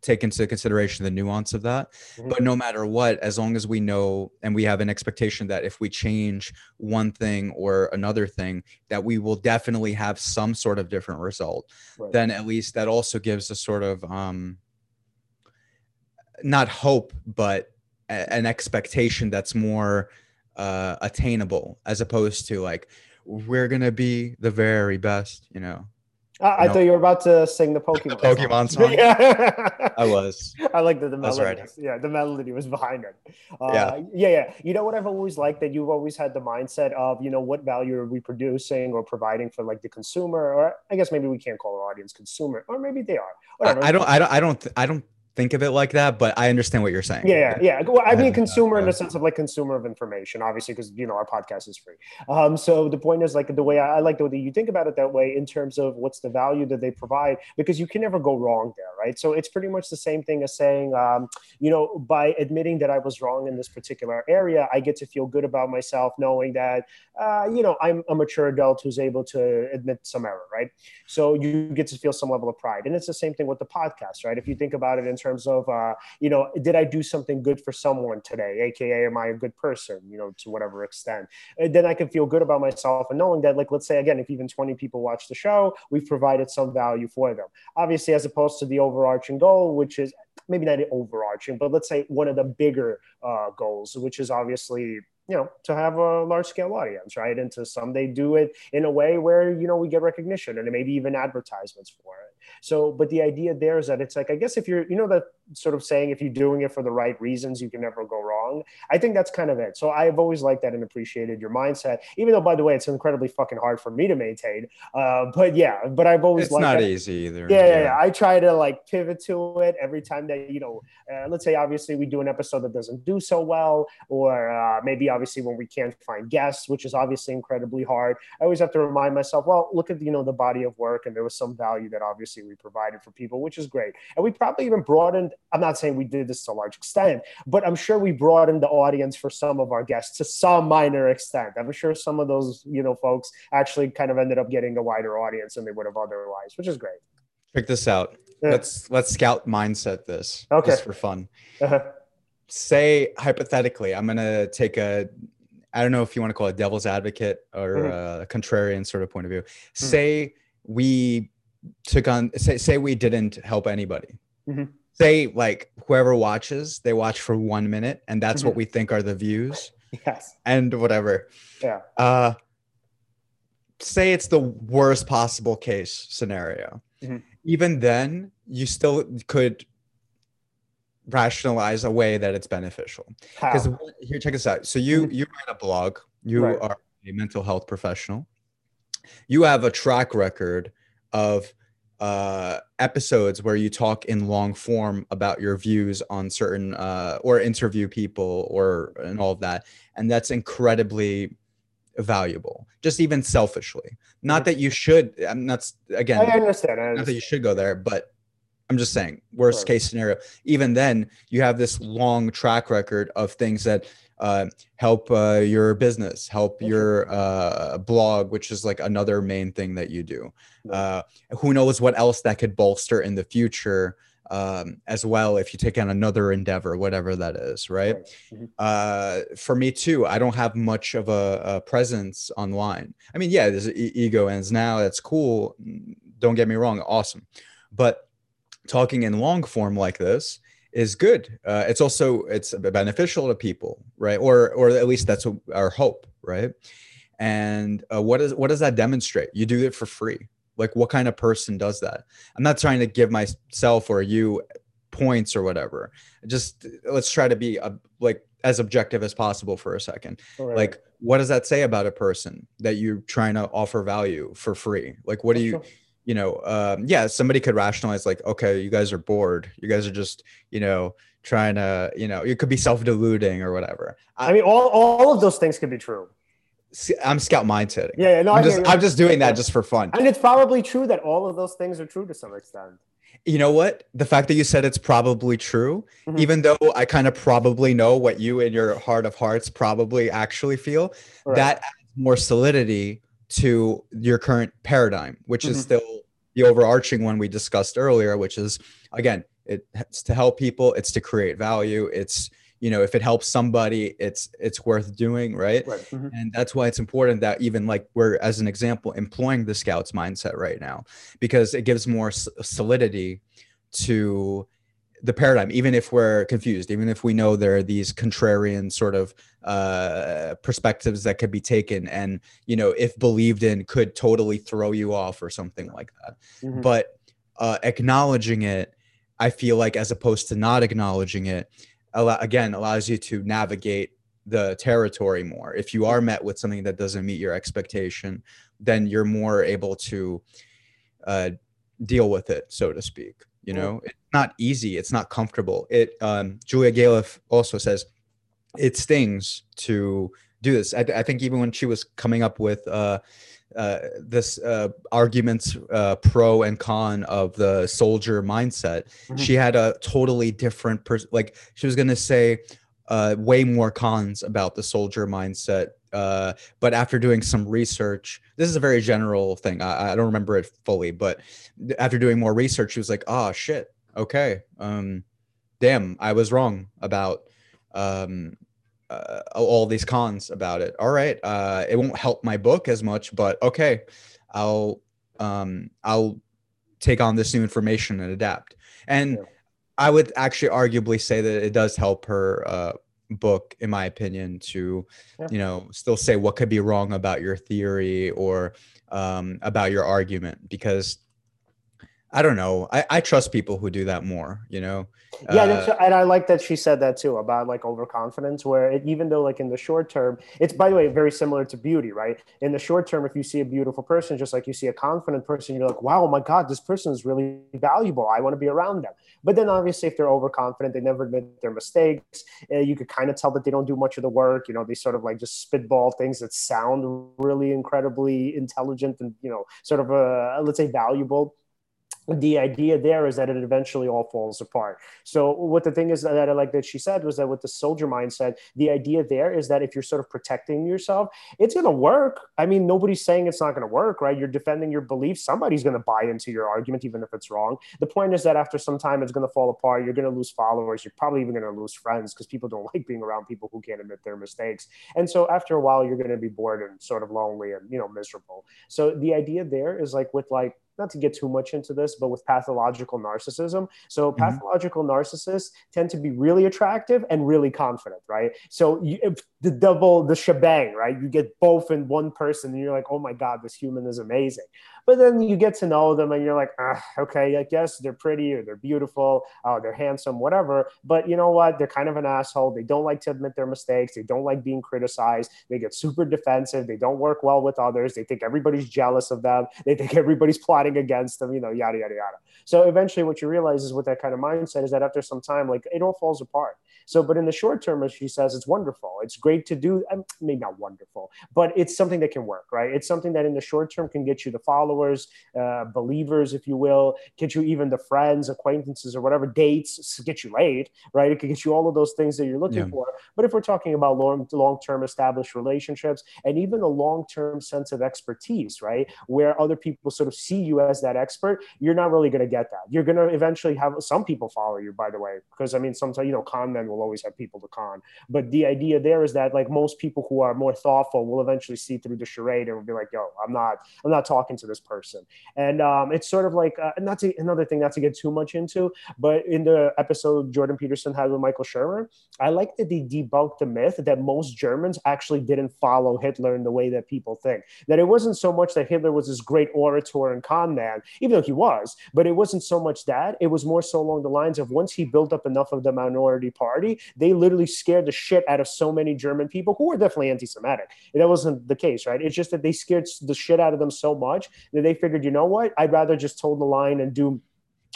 take into consideration the nuance of that. Mm-hmm. But no matter what, as long as we know and we have an expectation that if we change one thing or another thing, that we will definitely have some sort of different result, right. then at least that also gives a sort of um not hope, but a- an expectation that's more uh attainable as opposed to like we're gonna be the very best, you know. I thought you were about to sing the Pokemon. The Pokemon song. song. yeah, I was. I like the, the melody. Yeah, the melody was behind it. Uh, yeah, yeah, yeah. You know what I've always liked that you've always had the mindset of you know what value are we producing or providing for like the consumer, or I guess maybe we can't call our audience consumer, or maybe they are. Whatever. I, I don't. I don't. I don't. I don't think of it like that, but I understand what you're saying. Yeah, yeah. yeah. Well, I mean, consumer in the sense of like consumer of information, obviously, because you know our podcast is free. Um, so the point is like the way I, I like the way you think about it that way in terms of what's the value that they provide, because you can never go wrong there, right? So it's pretty much the same thing as saying, um, you know, by admitting that I was wrong in this particular area, I get to feel good about myself, knowing that, uh, you know, I'm a mature adult who's able to admit some error, right? So you get to feel some level of pride, and it's the same thing with the podcast, right? If you think about it in terms of, uh, you know, did I do something good for someone today, aka, am I a good person, you know, to whatever extent? And then I can feel good about myself and knowing that, like, let's say again, if even 20 people watch the show, we've provided some value for them. Obviously, as opposed to the overarching goal, which is maybe not overarching, but let's say one of the bigger uh, goals, which is obviously you know to have a large scale audience right and to someday do it in a way where you know we get recognition and maybe even advertisements for it so but the idea there is that it's like i guess if you're you know that sort of saying if you're doing it for the right reasons you can never go wrong i think that's kind of it so i've always liked that and appreciated your mindset even though by the way it's incredibly fucking hard for me to maintain uh, but yeah but i've always liked it's liked not that. easy either Yeah, yeah, yeah. I try to like pivot to it every time that you know. Uh, let's say obviously we do an episode that doesn't do so well, or uh, maybe obviously when we can't find guests, which is obviously incredibly hard. I always have to remind myself, well, look at you know the body of work, and there was some value that obviously we provided for people, which is great. And we probably even broadened. I'm not saying we did this to a large extent, but I'm sure we broadened the audience for some of our guests to some minor extent. I'm sure some of those you know folks actually kind of ended up getting a wider audience than they would have otherwise, which is great. check this out Yeah. let's let's scout mindset this Okay. just for fun Uh-huh. say hypothetically i'm gonna take a i don't know if you want to call it devil's advocate or Mhm. a contrarian sort of point of view Hmm. say we took on say, say we didn't help anybody Mhm. say like whoever watches they watch for one minute and that's what Mhm. we think are the views Yes. and whatever Yeah. uh say it's the worst possible case scenario Mhm. even then you still could rationalize a way that it's beneficial because here check this out so you you write a blog you Right. are a mental health professional you have a track record of uh episodes where you talk in long form about your views on certain uh or interview people or and all of that and that's incredibly valuable just even selfishly not that you should i'm not again I understand. I not that you should go there, but I'm just saying, worst Right. case scenario. Even then, you have this long track record of things that uh, help uh, your business, help your uh, blog, which is like another main thing that you do. Uh, who knows what else that could bolster in the future um, as well if you take on another endeavor, whatever that is, right? Mhm. uh for me too i don't have much of a, a presence online i mean yeah there's e- ego ends now that's cool don't get me wrong awesome but talking in long form like this is good. Uh, it's also it's beneficial to people right? Or or at least that's our hope right? And uh, what is what does that demonstrate? You do it for free. Like what kind of person does that? I'm not trying to give myself or you points or whatever. Just let's try to be uh, like as objective as possible for a second. Right. like what does that say about a person that you're trying to offer value for free? Like what do you. You know um, yeah somebody could rationalize like okay you guys are bored you guys are just you know trying to you know it could be self-deluding or whatever I mean, all, all of those things could be true. I, i'm scout mindsetting Yeah, yeah. No, I i'm just i'm just doing that just for fun and it's probably true that all of those things are true to some extent. you know what the fact that you said it's probably true Mhm. even though i kind of probably know what you in your heart of hearts probably actually feel Right. that adds more solidity to your current paradigm which is Mhm. still the overarching one we discussed earlier which is again it's to help people it's to create value it's you know if it helps somebody it's it's worth doing right Right. Mhm. and that's why it's important that even like we're as an example employing the scouts mindset right now because it gives more solidity to the paradigm even if we're confused even if we know there are these contrarian sort of uh perspectives that could be taken and you know if believed in could totally throw you off or something like that. Mhm. but uh acknowledging it i feel like as opposed to not acknowledging it again allows you to navigate the territory more. If you are met with something that doesn't meet your expectation then you're more able to uh, deal with it so to speak you know it's not easy it's not comfortable it um, julia galef also says it stings to do this I, I think even when she was coming up with uh, uh, this uh, arguments uh, pro and con of the soldier mindset. Mm-hmm. She had a totally different person. Like she was going to say uh, way more cons about the soldier mindset. Uh, but after doing some research, this is a very general thing. I, I don't remember it fully, but after doing more research, she was like, "Oh shit, okay, um, damn, I was wrong about um, uh, all these cons about it. All right, uh, it won't help my book as much, but okay, I'll um, I'll take on this new information and adapt. And yeah. I would actually arguably say that it does help her uh, book, in my opinion, to yeah. you know still say what could be wrong about your theory or um, about your argument because I don't know. I, I trust people who do that more, you know? Yeah. Uh, and I like that she said that too about like overconfidence, where it, even though like in the short term, it's by the way, very similar to beauty, right? In the short term, if you see a beautiful person, just like you see a confident person, you're like, wow, oh my God, this person is really valuable. I want to be around them. But then obviously if they're overconfident, they never admit their mistakes. Uh, you could kind of tell that they don't do much of the work. You know, they sort of like just spitball things that sound really incredibly intelligent and, you know, sort of, uh, let's say valuable the idea there is that it eventually all falls apart. So what the thing is that I like that she said was that with the soldier mindset, the idea there is that if you're sort of protecting yourself, it's going to work. I mean, nobody's saying it's not going to work, right? You're defending your beliefs. Somebody's going to buy into your argument, even if it's wrong. The point is that after some time, it's going to fall apart. You're going to lose followers. You're probably even going to lose friends because people don't like being around people who can't admit their mistakes. And so after a while, you're going to be bored and sort of lonely and, you know, miserable. So the idea there is like with like not to get too much into this, but with pathological narcissism. So mm-hmm. pathological narcissists tend to be really attractive and really confident, right? So you, the double, the shebang, right? You get both in one person, and you're like, oh my god, this human is amazing. But then you get to know them, and you're like, ah, okay, I guess they're pretty or they're beautiful, uh, they're handsome, whatever. But you know what? They're kind of an asshole. They don't like to admit their mistakes. They don't like being criticized. They get super defensive. They don't work well with others. They think everybody's jealous of them. They think everybody's plotting against them, you know, yada, yada, yada. So eventually what you realize is with that kind of mindset is that after some time, like it all falls apart. So, but in the short term, as she says, it's wonderful. It's great to do. Maybe not wonderful, but it's something that can work, right? It's something that in the short term can get you the followers, uh, believers, if you will, get you even the friends, acquaintances, or whatever dates, get you laid, right? It can get you all of those things that you're looking yeah. for. But if we're talking about long, long-term established relationships and even a long-term sense of expertise, right, where other people sort of see you as that expert, you're not really going to get that. You're going to eventually have some people follow you, by the way, because I mean, sometimes you know, con men will will always have people to con. But the idea there is that like most people who are more thoughtful will eventually see through the charade and will be like, yo, I'm not, I'm not talking to this person. And um, it's sort of like, uh, not another thing not to get too much into, but in the episode Jordan Peterson had with Michael Shermer, I like that they debunked the myth that most Germans actually didn't follow Hitler in the way that people think. That it wasn't so much that Hitler was this great orator and con man, even though he was, but it wasn't so much that. It was more so along the lines of once he built up enough of the minority party, party, they literally scared the shit out of so many German people who were definitely anti-Semitic. That wasn't the case, right? It's just that they scared the shit out of them so much that they figured, you know what? I'd rather just toe the line and do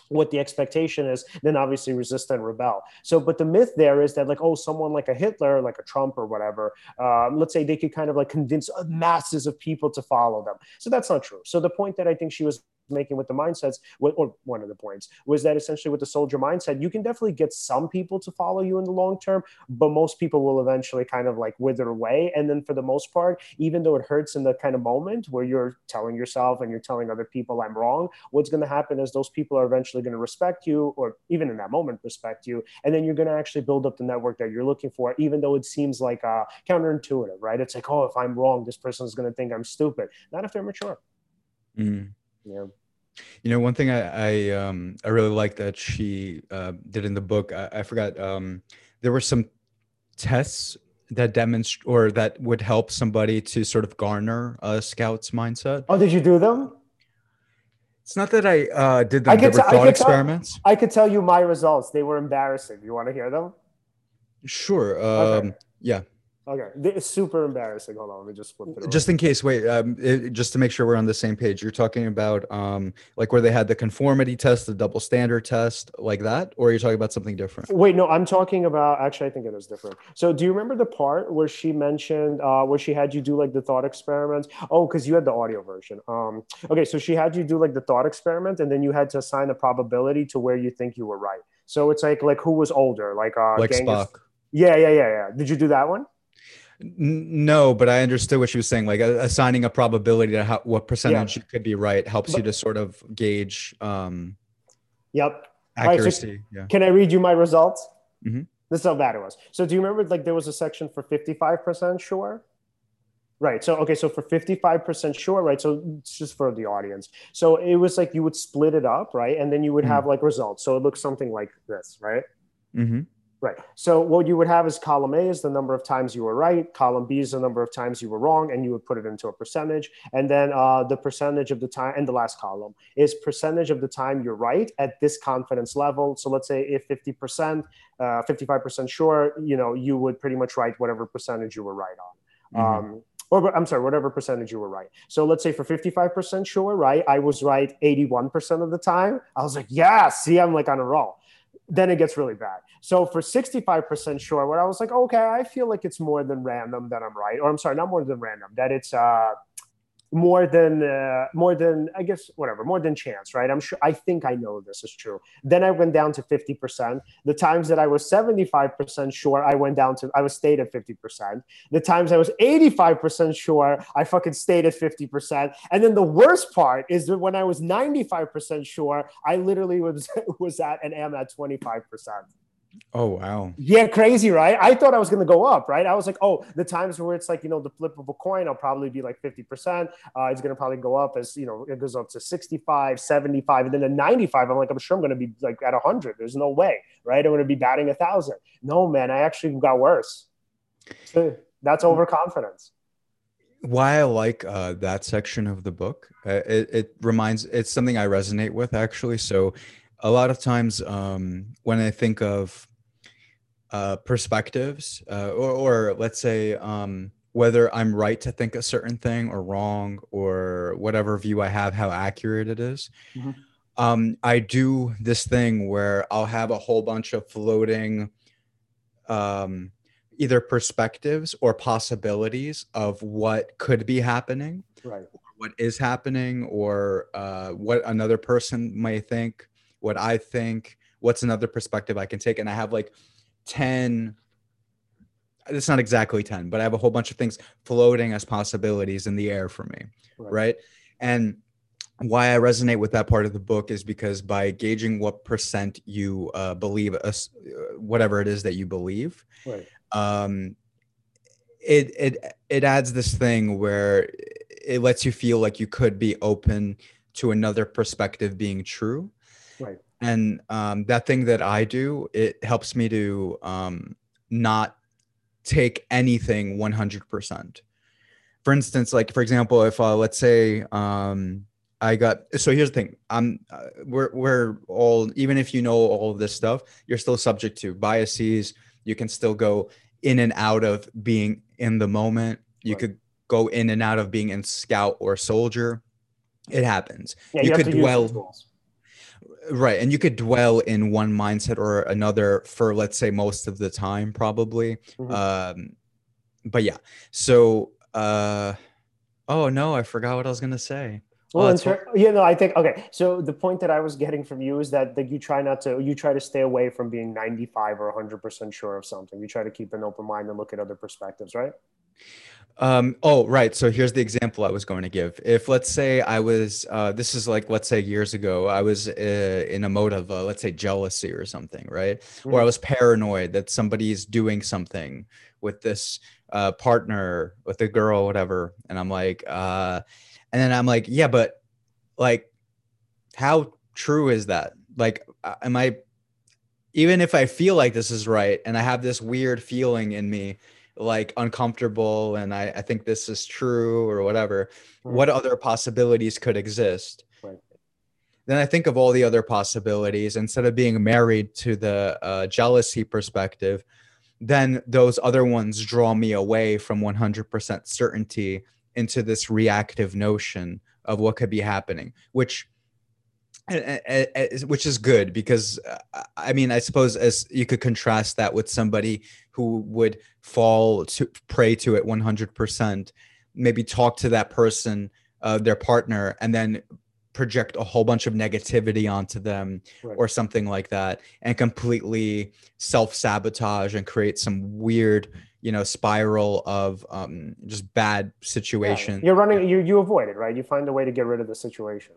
what the expectation is, then obviously resist and rebel. So, but the myth there is that like, oh, someone like a Hitler, like a Trump or whatever, um, let's say they could kind of like convince masses of people to follow them. So that's not true. So the point that I think she was making with the mindsets, or one of the points was that essentially with the soldier mindset, you can definitely get some people to follow you in the long term, but most people will eventually kind of like wither away. And then for the most part, even though it hurts in the kind of moment where you're telling yourself and you're telling other people I'm wrong, what's going to happen is those people are eventually going to respect you, or even in that moment respect you, and then you're going to actually build up the network that you're looking for, even though it seems like uh, counterintuitive, right? It's like, oh, if I'm wrong, this person is going to think I'm stupid. Not if they're mature. Mm. Yeah. You know, one thing I I, um, I really like that she uh, did in the book. I, I forgot. Um, there were some tests that demonstrate or that would help somebody to sort of garner a scout's mindset. Oh, did you do them? It's not that I uh, did them. I could, t- thought I experiments. Tell, I could tell you my results. They were embarrassing. You want to hear them? Sure. Um, okay. Yeah. Okay, it's super embarrassing. Hold on, let me just flip it. Just in case, wait, um, it, just to make sure we're on the same page. You're talking about um, like where they had the conformity test, the double standard test, like that, or are you talking about something different? Wait, no, I'm talking about. Actually, I think it is different. So, do you remember the part where she mentioned uh, where she had you do like the thought experiments? Oh, because you had the audio version. Um, okay, so she had you do like the thought experiment, and then you had to assign a probability to where you think you were right. So it's like like who was older, like uh, like Genghis. Spock. Yeah, yeah, yeah, yeah. Did you do that one? No, but I understood what she was saying. Like assigning a probability to how, what percentage yeah. you could be right helps but, you to sort of gauge. Um, yep. Accuracy. Right, so yeah. Can I read you my results? Mm-hmm. This is how bad it was. So do you remember like there was a section for 55% sure? Right. So okay. So for 55% sure, right? So it's just for the audience. So it was like you would split it up, right? And then you would mm-hmm. have like results. So it looks something like this, right? Mm-hmm. Right. So what you would have is column A is the number of times you were right, column B is the number of times you were wrong, and you would put it into a percentage. And then uh, the percentage of the time, and the last column is percentage of the time you're right at this confidence level. So let's say if 50%, uh, 55% sure, you know, you would pretty much write whatever percentage you were right on. Mm-hmm. Um, or I'm sorry, whatever percentage you were right. So let's say for 55% sure, right? I was right 81% of the time. I was like, yeah, see, I'm like on a roll then it gets really bad. So for 65% sure, where I was like, okay, I feel like it's more than random that I'm right. Or I'm sorry, not more than random, that it's uh more than uh, more than I guess whatever more than chance, right? I'm sure I think I know this is true. Then I went down to 50%. The times that I was 75% sure, I went down to I was stayed at 50%. The times I was 85% sure, I fucking stayed at 50%. And then the worst part is that when I was 95% sure, I literally was was at and am at 25%. Oh wow. Yeah, crazy, right? I thought I was gonna go up, right? I was like, oh, the times where it's like, you know, the flip of a coin, I'll probably be like 50%. Uh, it's gonna probably go up as you know, it goes up to 65, 75, and then at 95, I'm like, I'm sure I'm gonna be like at 100. There's no way, right? I'm gonna be batting a thousand. No, man, I actually got worse. So that's overconfidence. Why I like uh, that section of the book, uh, it, it reminds, it's something I resonate with actually. So a lot of times um, when I think of uh, perspectives, uh, or, or, let's say um, whether I'm right to think a certain thing or wrong, or whatever view I have, how accurate it is, mm-hmm. um, I do this thing where I'll have a whole bunch of floating um, either perspectives or possibilities of what could be happening, right. what is happening, or uh, what another person may think what I think, what's another perspective I can take. And I have like 10, it's not exactly 10, but I have a whole bunch of things floating as possibilities in the air for me. Right. right? And why I resonate with that part of the book is because by gauging what percent you uh, believe, uh, whatever it is that you believe, right. um, it it it adds this thing where it lets you feel like you could be open to another perspective being true, Right. And um, that thing that I do, it helps me to um, not take anything 100%. For instance, like for example, if uh, let's say um, I got so here's the thing. I'm uh, we're we're all even if you know all of this stuff, you're still subject to biases. You can still go in and out of being in the moment. You right. could go in and out of being in scout or soldier. It happens. Yeah, you, you could dwell right and you could dwell in one mindset or another for let's say most of the time probably mm-hmm. um but yeah so uh oh no i forgot what i was gonna say well, oh, ter- you know, I think okay. So the point that I was getting from you is that that you try not to, you try to stay away from being ninety five or one hundred percent sure of something. You try to keep an open mind and look at other perspectives, right? Um, oh, right. So here's the example I was going to give. If let's say I was, uh, this is like, let's say years ago, I was uh, in a mode of, uh, let's say jealousy or something, right? Mm-hmm. Or I was paranoid that somebody's doing something with this uh, partner, with a girl, whatever. And I'm like, uh, and then I'm like, yeah, but like, how true is that? Like, uh, am I, even if I feel like this is right and I have this weird feeling in me, like uncomfortable and I, I think this is true or whatever, mm-hmm. what other possibilities could exist? Right. Then I think of all the other possibilities instead of being married to the uh, jealousy perspective. then those other ones draw me away from 100% certainty into this reactive notion of what could be happening which which is good because uh, i mean i suppose as you could contrast that with somebody who would fall to prey to it 100% maybe talk to that person uh, their partner and then project a whole bunch of negativity onto them right. or something like that and completely self-sabotage and create some weird you know spiral of um, just bad situation yeah. you're running you you avoid it right you find a way to get rid of the situation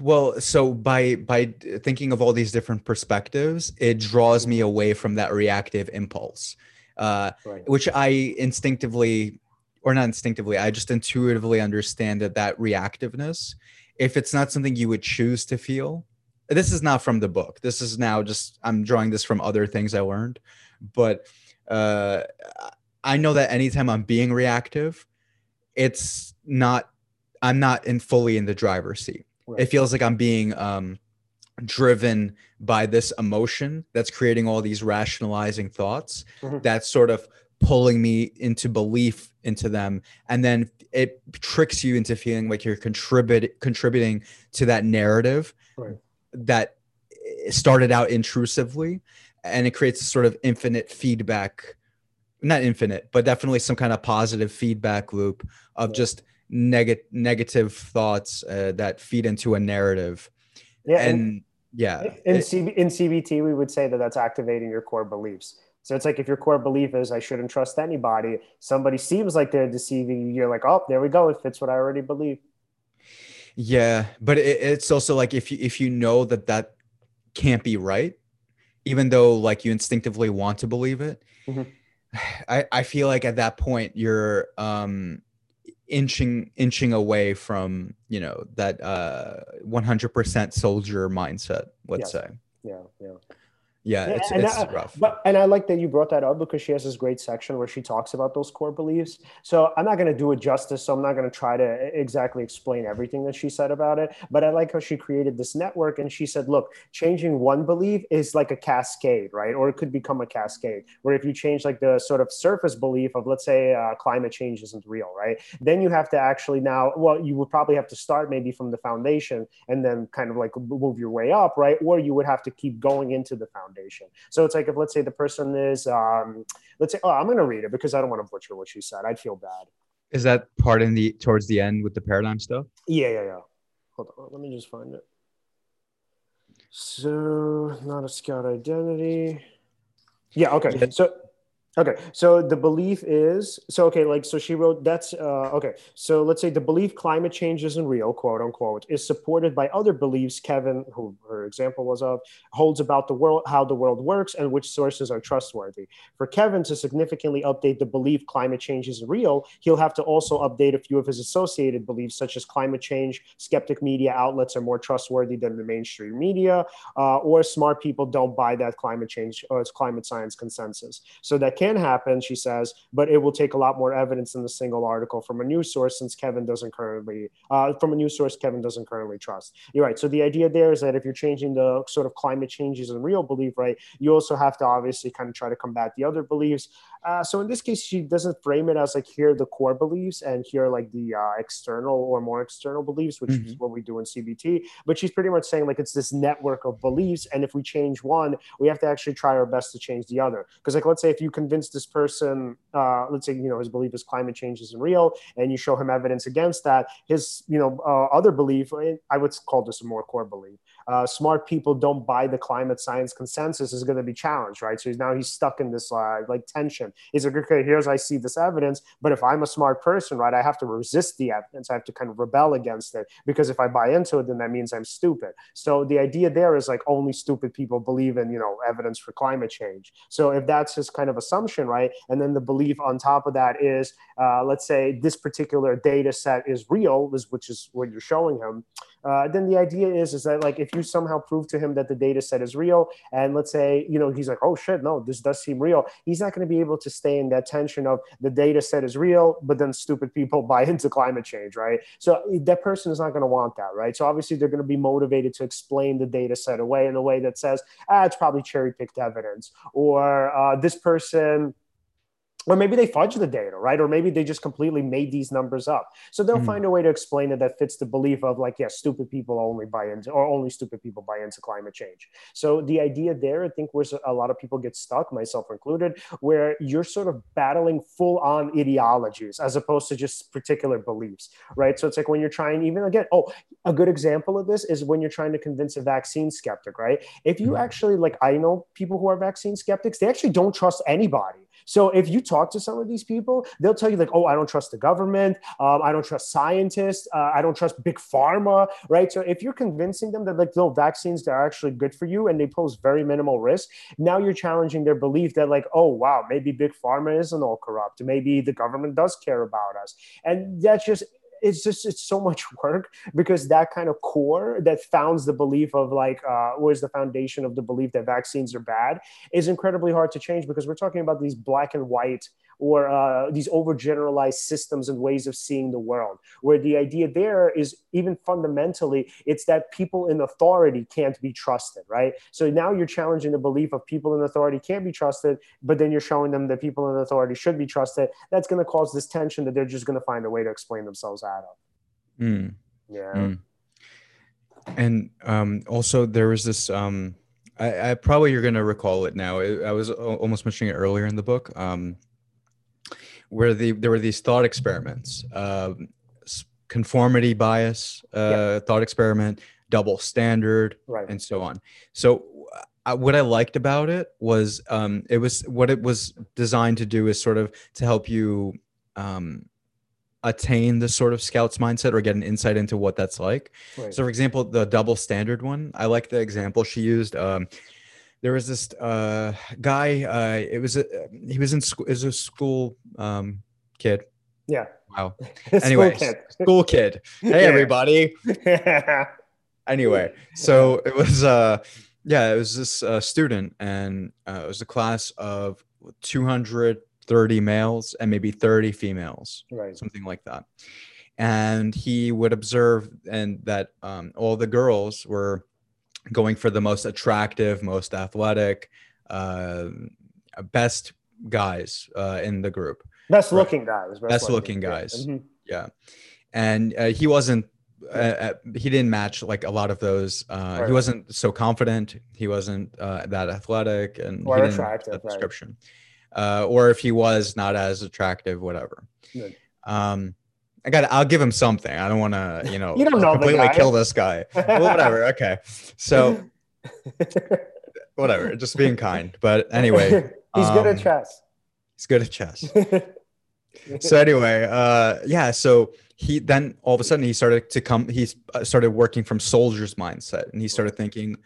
well so by by thinking of all these different perspectives it draws me away from that reactive impulse uh, right. which i instinctively or not instinctively i just intuitively understand that that reactiveness if it's not something you would choose to feel this is not from the book. This is now just i'm drawing this from other things i learned but uh, i know that anytime i'm being reactive it's not i'm not in fully in the driver's seat right. it feels like i'm being um, driven by this emotion that's creating all these rationalizing thoughts mm-hmm. that's sort of pulling me into belief into them and then it tricks you into feeling like you're contribute, contributing to that narrative right. that started out intrusively and it creates a sort of infinite feedback not infinite but definitely some kind of positive feedback loop of just neg- negative thoughts uh, that feed into a narrative yeah and, and yeah in, it, C- in cbt we would say that that's activating your core beliefs so it's like if your core belief is I shouldn't trust anybody, somebody seems like they're deceiving you. You're like, oh, there we go. It fits what I already believe. Yeah, but it, it's also like if you if you know that that can't be right, even though like you instinctively want to believe it, mm-hmm. I I feel like at that point you're um inching inching away from you know that uh 100% soldier mindset let's yes. say yeah yeah yeah, it's, and it's I, rough. But and I like that you brought that up because she has this great section where she talks about those core beliefs. So I'm not going to do it justice. So I'm not going to try to exactly explain everything that she said about it. But I like how she created this network and she said, look, changing one belief is like a cascade, right? Or it could become a cascade where if you change like the sort of surface belief of, let's say, uh, climate change isn't real, right? Then you have to actually now, well, you would probably have to start maybe from the foundation and then kind of like move your way up, right? Or you would have to keep going into the foundation foundation. So it's like if let's say the person is, um, let's say, oh, I'm going to read it because I don't want to butcher what she said. I'd feel bad. Is that part in the towards the end with the paradigm stuff? Yeah, yeah, yeah. Hold on, let me just find it. So, not a scout identity. Yeah. Okay. So Okay, so the belief is so okay, like so she wrote that's uh, okay. So let's say the belief climate change isn't real, quote unquote, is supported by other beliefs. Kevin, who her example was of, holds about the world, how the world works, and which sources are trustworthy. For Kevin to significantly update the belief climate change isn't real, he'll have to also update a few of his associated beliefs, such as climate change, skeptic media outlets are more trustworthy than the mainstream media, uh, or smart people don't buy that climate change or climate science consensus. So that can happen, she says, but it will take a lot more evidence than the single article from a news source since Kevin doesn't currently, uh, from a news source Kevin doesn't currently trust. You're right. So the idea there is that if you're changing the sort of climate changes and real belief, right, you also have to obviously kind of try to combat the other beliefs. Uh, so in this case, she doesn't frame it as like here are the core beliefs and here are like the uh, external or more external beliefs, which mm-hmm. is what we do in CBT. But she's pretty much saying like it's this network of beliefs, and if we change one, we have to actually try our best to change the other. Because like let's say if you convince this person, uh, let's say you know his belief is climate change isn't real, and you show him evidence against that, his you know uh, other belief, I would call this a more core belief, uh, smart people don't buy the climate science consensus is going to be challenged, right? So now he's stuck in this uh, like tension. He's like, okay, here's I see this evidence, but if I'm a smart person, right, I have to resist the evidence. I have to kind of rebel against it because if I buy into it, then that means I'm stupid. So the idea there is like only stupid people believe in you know evidence for climate change. So if that's his kind of assumption, right, and then the belief on top of that is, uh, let's say this particular data set is real, which is what you're showing him uh, then the idea is is that like if you somehow prove to him that the data set is real, and let's say you know he's like, oh shit, no, this does seem real. He's not going to be able to stay in that tension of the data set is real, but then stupid people buy into climate change, right? So that person is not going to want that, right? So obviously they're going to be motivated to explain the data set away in a way that says, ah, it's probably cherry picked evidence, or uh, this person or maybe they fudge the data, right? Or maybe they just completely made these numbers up. So they'll mm-hmm. find a way to explain it that fits the belief of like, yeah, stupid people only buy into, or only stupid people buy into climate change. So the idea there, I think, where a lot of people get stuck, myself included, where you're sort of battling full on ideologies as opposed to just particular beliefs, right? So it's like when you're trying, even again, oh, a good example of this is when you're trying to convince a vaccine skeptic, right? If you mm-hmm. actually, like, I know people who are vaccine skeptics, they actually don't trust anybody so if you talk to some of these people, they'll tell you like, "Oh, I don't trust the government. Um, I don't trust scientists. Uh, I don't trust big pharma." Right. So if you're convincing them that like no vaccines that are actually good for you and they pose very minimal risk, now you're challenging their belief that like, "Oh, wow, maybe big pharma isn't all corrupt. Maybe the government does care about us." And that's just it's just it's so much work because that kind of core that founds the belief of like uh, was the foundation of the belief that vaccines are bad is incredibly hard to change because we're talking about these black and white or uh, these overgeneralized systems and ways of seeing the world where the idea there is even fundamentally it's that people in authority can't be trusted right so now you're challenging the belief of people in authority can't be trusted but then you're showing them that people in authority should be trusted that's going to cause this tension that they're just going to find a way to explain themselves out of mm. yeah mm. and um, also there was this um, I, I, probably you're going to recall it now. I was almost mentioning it earlier in the book. Um, where the there were these thought experiments, uh, conformity bias uh, thought experiment, double standard, right. and so on. So uh, what I liked about it was um, it was what it was designed to do is sort of to help you um, attain the sort of scouts mindset or get an insight into what that's like. Right. So, for example, the double standard one, I like the example she used. Um, there was this uh, guy. Uh, it was a, he was in school. Is a school um, kid. Yeah. Wow. anyway, school kid. School kid. Hey everybody. anyway, so it was uh yeah, it was this uh, student, and uh, it was a class of 230 males and maybe 30 females, right? Something like that. And he would observe, and that um, all the girls were going for the most attractive, most athletic, uh, best guys uh, in the group. Best looking guys. Best, best looking guys. Mm-hmm. Yeah. And uh, he wasn't, uh, uh, he didn't match like a lot of those. Uh, right. He wasn't so confident. He wasn't that athletic and or attractive. description. Right. or if he was not as attractive, whatever. Good. Um, I got. I'll give him something. I don't want to, you know, you don't know completely kill this guy. well, whatever. Okay. So, whatever. Just being kind. But anyway, he's um, good at um, chess. He's good at chess. so anyway, uh, yeah. So he then all of a sudden he started to come. He uh, started working from soldier's mindset, and he started thinking,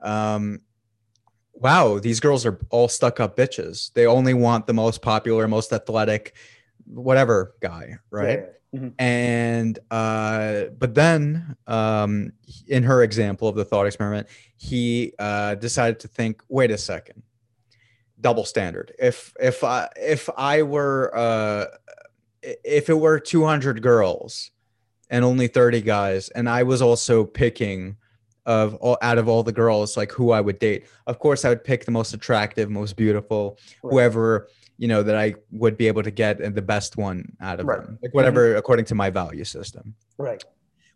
um, "Wow, these girls are all stuck up bitches. They only want the most popular, most athletic, whatever guy, right?" Yeah Mm-hmm. And uh, but then um, in her example of the thought experiment, he uh, decided to think, wait a second, double standard. If if I if I were uh, if it were 200 girls and only 30 guys, and I was also picking of all out of all the girls like who I would date, of course I would pick the most attractive, most beautiful, right. whoever you know that I would be able to get the best one out of right. them, like whatever mm-hmm. according to my value system. Right.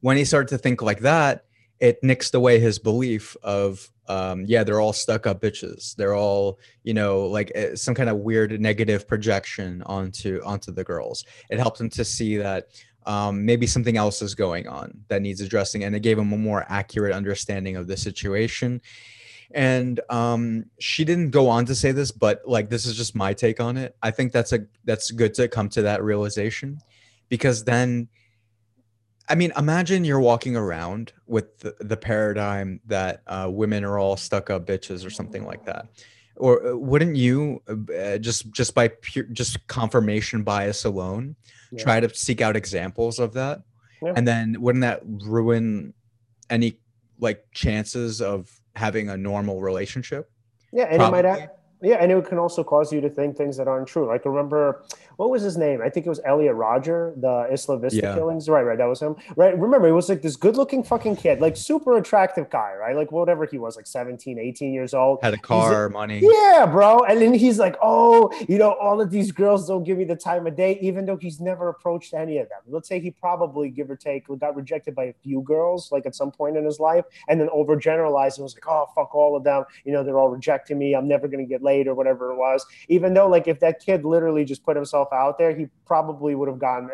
When he started to think like that, it nixed away his belief of um, yeah, they're all stuck up bitches. They're all you know like eh, some kind of weird negative projection onto onto the girls. It helped him to see that um, maybe something else is going on that needs addressing, and it gave him a more accurate understanding of the situation. And um, she didn't go on to say this but like this is just my take on it. I think that's a that's good to come to that realization because then i mean imagine you're walking around with the, the paradigm that uh, women are all stuck up bitches or something like that. Or uh, wouldn't you uh, just just by pure just confirmation bias alone yeah. try to seek out examples of that yeah. and then wouldn't that ruin any like chances of having a normal relationship. Yeah, and Probably. it might have, yeah, and it can also cause you to think things that aren't true. Like remember, what was his name? I think it was Elliot Rodger, the Isla Vista yeah. killings. Right, right, that was him. Right, remember, he was like this good-looking fucking kid, like super attractive guy, right? Like whatever he was, like 17, 18 years old. Had a car, money. Yeah, bro. And then he's like, oh, you know, all of these girls don't give me the time of day, even though he's never approached any of them. Let's say he probably, give or take, got rejected by a few girls, like at some point in his life, and then overgeneralized and was like, oh, fuck all of them. You know, they're all rejecting me. I'm never gonna get laid or whatever it was. Even though, like, if that kid literally just put himself out there, he probably would have gotten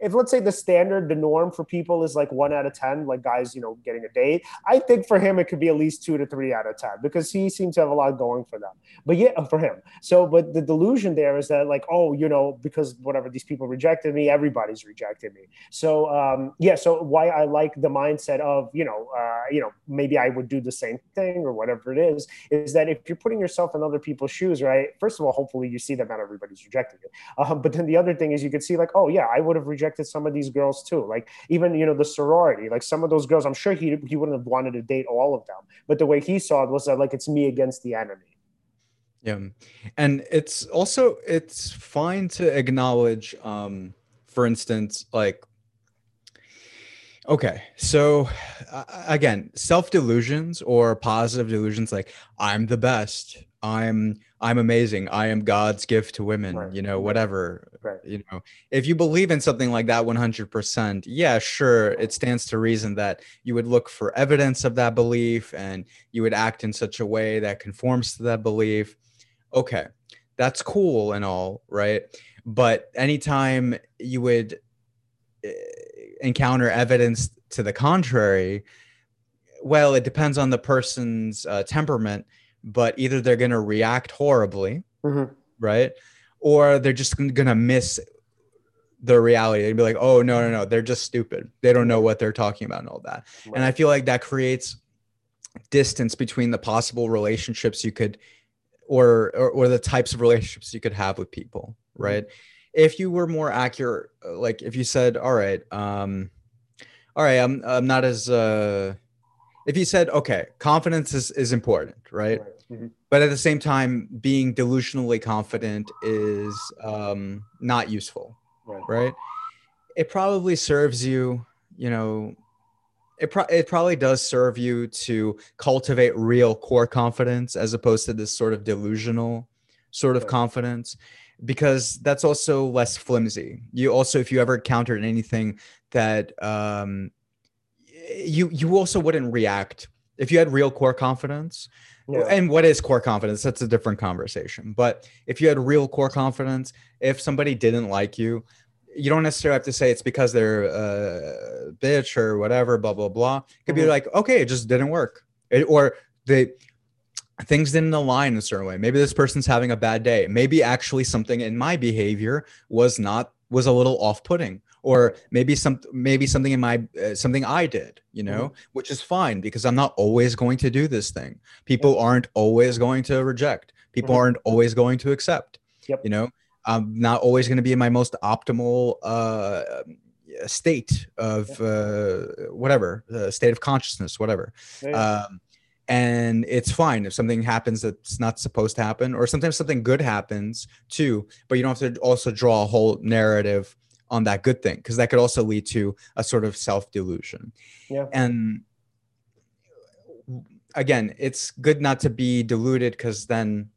if let's say the standard, the norm for people is like one out of 10, like guys, you know, getting a date, I think for him, it could be at least two to three out of 10 because he seems to have a lot going for them. But yeah, for him. So, but the delusion there is that, like, oh, you know, because whatever these people rejected me, everybody's rejected me. So, um, yeah, so why I like the mindset of, you know, uh, you know, maybe I would do the same thing or whatever it is, is that if you're putting yourself in other people's shoes, right? First of all, hopefully you see that not everybody's rejecting you. Uh, but then the other thing is you could see, like, oh, yeah, I would have rejected rejected some of these girls too. Like even you know the sorority, like some of those girls, I'm sure he he wouldn't have wanted to date all of them, but the way he saw it was that like it's me against the enemy. Yeah, and it's also it's fine to acknowledge, um, for instance, like Okay, so uh, again, self delusions or positive delusions like I'm the best, I'm I'm amazing, I am God's gift to women, right. you know, whatever. Right. You know, if you believe in something like that 100%, yeah, sure, it stands to reason that you would look for evidence of that belief and you would act in such a way that conforms to that belief. Okay, that's cool and all, right? But anytime you would eh, encounter evidence to the contrary, well, it depends on the person's uh, temperament, but either they're going to react horribly, mm-hmm. right? Or they're just going to miss the reality. They'd be like, oh, no, no, no, they're just stupid. They don't know what they're talking about and all that. Right. And I feel like that creates distance between the possible relationships you could or, or, or the types of relationships you could have with people, mm-hmm. right? If you were more accurate, uh, like if you said, all right, um, all right, I'm, I'm not as, uh, if you said, okay, confidence is, is important, right? right. Mm-hmm. But at the same time, being delusionally confident is um, not useful, right. right? It probably serves you, you know, it, pro- it probably does serve you to cultivate real core confidence as opposed to this sort of delusional sort of confidence because that's also less flimsy. You also, if you ever encountered anything that um, you you also wouldn't react if you had real core confidence. Yeah. And what is core confidence? That's a different conversation. But if you had real core confidence, if somebody didn't like you, you don't necessarily have to say it's because they're a bitch or whatever, blah blah blah. It could mm-hmm. be like, okay, it just didn't work, it, or they things didn't align in a certain way. Maybe this person's having a bad day. Maybe actually something in my behavior was not was a little off-putting or maybe some maybe something in my uh, something I did, you know, mm-hmm. which is fine because I'm not always going to do this thing. People aren't always going to reject. People mm-hmm. aren't always going to accept. Yep. You know, I'm not always going to be in my most optimal uh, state of uh, whatever, uh, state of consciousness, whatever. Um, and it's fine if something happens that's not supposed to happen or sometimes something good happens too but you don't have to also draw a whole narrative on that good thing because that could also lead to a sort of self-delusion yeah and again it's good not to be deluded because then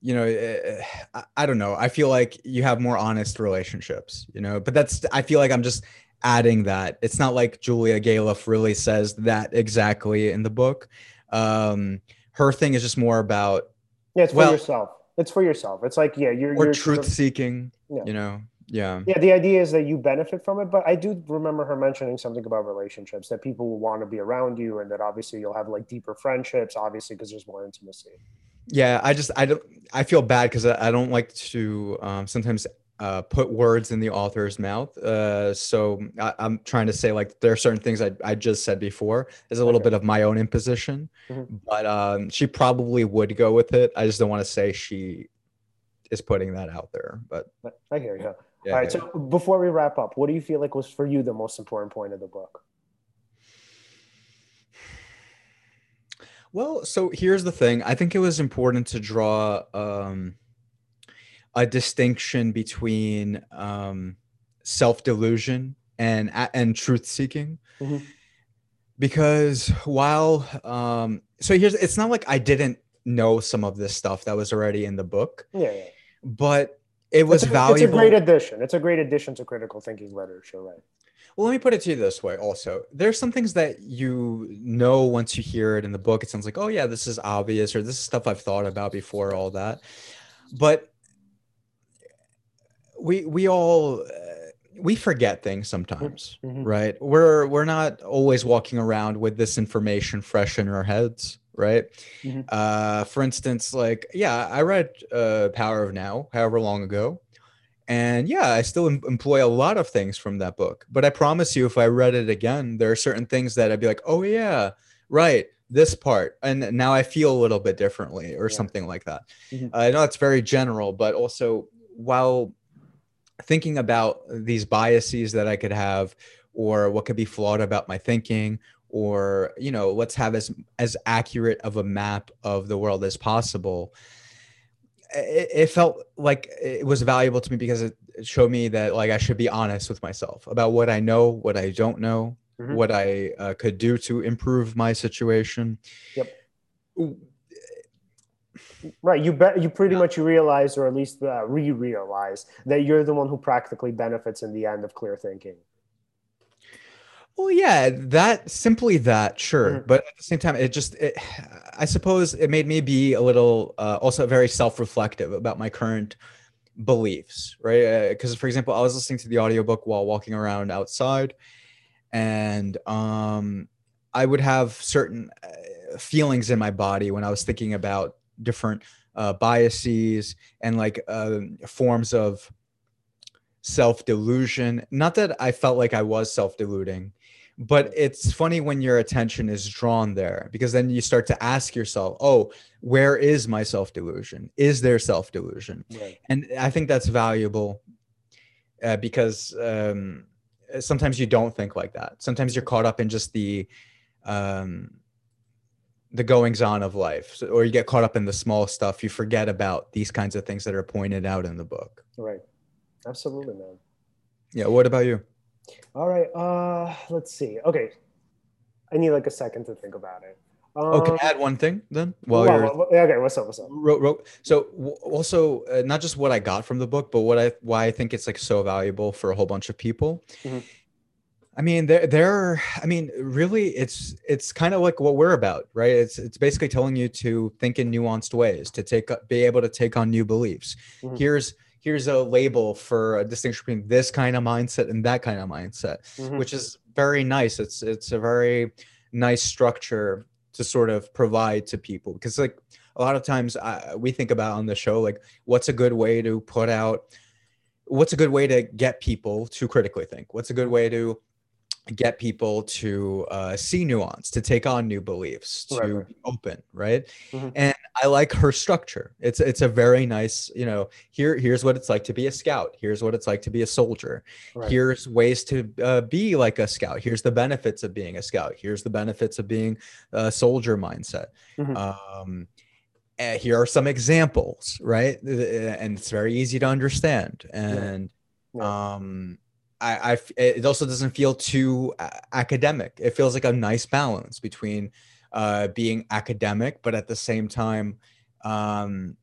you know eh, eh, I, don't know i feel like you have more honest relationships you know but that's i feel like i'm just adding that. It's not like Julia Galef really says that exactly in the book. Um, her thing is just more about yeah, it's for well, yourself. It's for yourself. It's like yeah, you're or you're truth seeking. Yeah. You know, yeah. Yeah, the idea is that you benefit from it, but I do remember her mentioning something about relationships that people will want to be around you, and that obviously you'll have like deeper friendships, obviously because there's more intimacy. Yeah, I just I don't I feel bad because I, I don't like to um, sometimes uh, put words in the author's mouth. Uh, so I, am trying to say like there are certain things I, I just said before is a little okay. bit of my own imposition, mm-hmm. but um, she probably would go with it. I just don't want to say she is putting that out there. But I hear you. Yeah, All right. So before we wrap up, what do you feel like was for you the most important point of the book? Well, so here's the thing. I think it was important to draw um, a distinction between um, self delusion and and truth seeking. Mm-hmm. Because while um, so here's it's not like I didn't know some of this stuff that was already in the book. Yeah, yeah. But it was it's a, valuable. It's a great addition. It's a great addition to critical thinking literature, right? Well, let me put it to you this way also. There's some things that you know once you hear it in the book, it sounds like, oh, yeah, this is obvious, or this is stuff I've thought about before, all that. But we we all uh, we forget things sometimes mm-hmm. right we're we're not always walking around with this information fresh in our heads right mm-hmm. uh for instance like yeah i read uh power of now however long ago and yeah i still em- employ a lot of things from that book but i promise you if i read it again there are certain things that i'd be like oh yeah right this part and now i feel a little bit differently or yeah. something like that mm-hmm. i know it's very general but also while thinking about these biases that I could have or what could be flawed about my thinking or you know let's have as as accurate of a map of the world as possible. It, it felt like it was valuable to me because it showed me that like i should be honest with myself about what i know what i don't know mm-hmm. what i uh, could do to improve my situation. Yep Right. You bet. You pretty much realize, or at least uh, re-realize, that you're the one who practically benefits in the end of clear thinking. Well, yeah, that simply that, sure, mm-hmm. but at the same time, it just, it, I suppose, it made me be a little, uh, also very self-reflective about my current beliefs, right? Because, uh, for example, I was listening to the audiobook while walking around outside, and um, I would have certain uh, feelings in my body when I was thinking about different uh, biases and like uh, forms of self delusion. Not that I felt like I was self deluding, but it's funny when your attention is drawn there because then you start to ask yourself, oh, where is my self delusion? Is there self delusion? Right. And I think that's valuable uh, because um, sometimes you don't think like that. Sometimes you're caught up in just the um, the goings on of life so, or you get caught up in the small stuff you forget about these kinds of things that are pointed out in the book right absolutely man yeah what about you all right uh let's see okay i need like a second to think about it um, oh, can add one thing then? While well, you're okay, what's up? What's up? Wrote, wrote, so also uh, not just what I got from the book, but what I why I think it's like so valuable for a whole bunch of people mm-hmm. I mean, there, there. I mean, really, it's it's kind of like what we're about, right? It's it's basically telling you to think in nuanced ways, to take be able to take on new beliefs. Mm-hmm. Here's here's a label for a distinction between this kind of mindset and that kind of mindset, mm-hmm. which is very nice. It's it's a very nice structure to sort of provide to people because like a lot of times I, we think about on the show like what's a good way to put out what's a good way to get people to critically think what's a good way to get people to uh, see nuance, to take on new beliefs, to right, be open, right? Mm-hmm. And I like her structure. It's it's a very nice, you know. Here here's what it's like to be a scout. Here's what it's like to be a soldier. Right. Here's ways to uh, be like a scout. Here's the benefits of being a scout. Here's the benefits of being a soldier mindset. Mm-hmm. Um, and here are some examples, right? And it's very easy to understand. And yeah. Yeah. um I, I it also doesn't feel too academic. It feels like a nice balance between uh, being academic, but at the same time, um,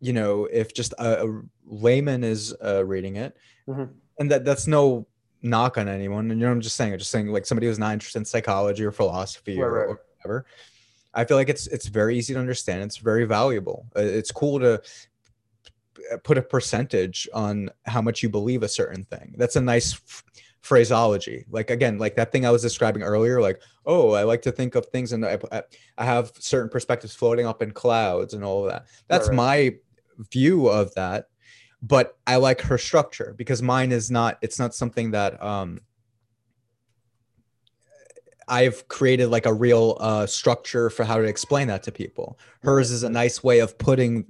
you know, if just a, a layman is uh, reading it, mm-hmm. and that that's no knock on anyone. And you know, I'm just saying, I'm just saying, like somebody who's not interested in psychology or philosophy right, or, right. or whatever. I feel like it's it's very easy to understand. It's very valuable. Uh, it's cool to uh, put a percentage on how much you believe a certain thing. That's a nice f- phraseology. Like again, like that thing I was describing earlier. Like, oh, I like to think of things, and I, I have certain perspectives floating up in clouds and all of that. That's right. my view of that. But I like her structure because mine is not. It's not something that um, I've created like a real uh, structure for how to explain that to people. Hers is a nice way of putting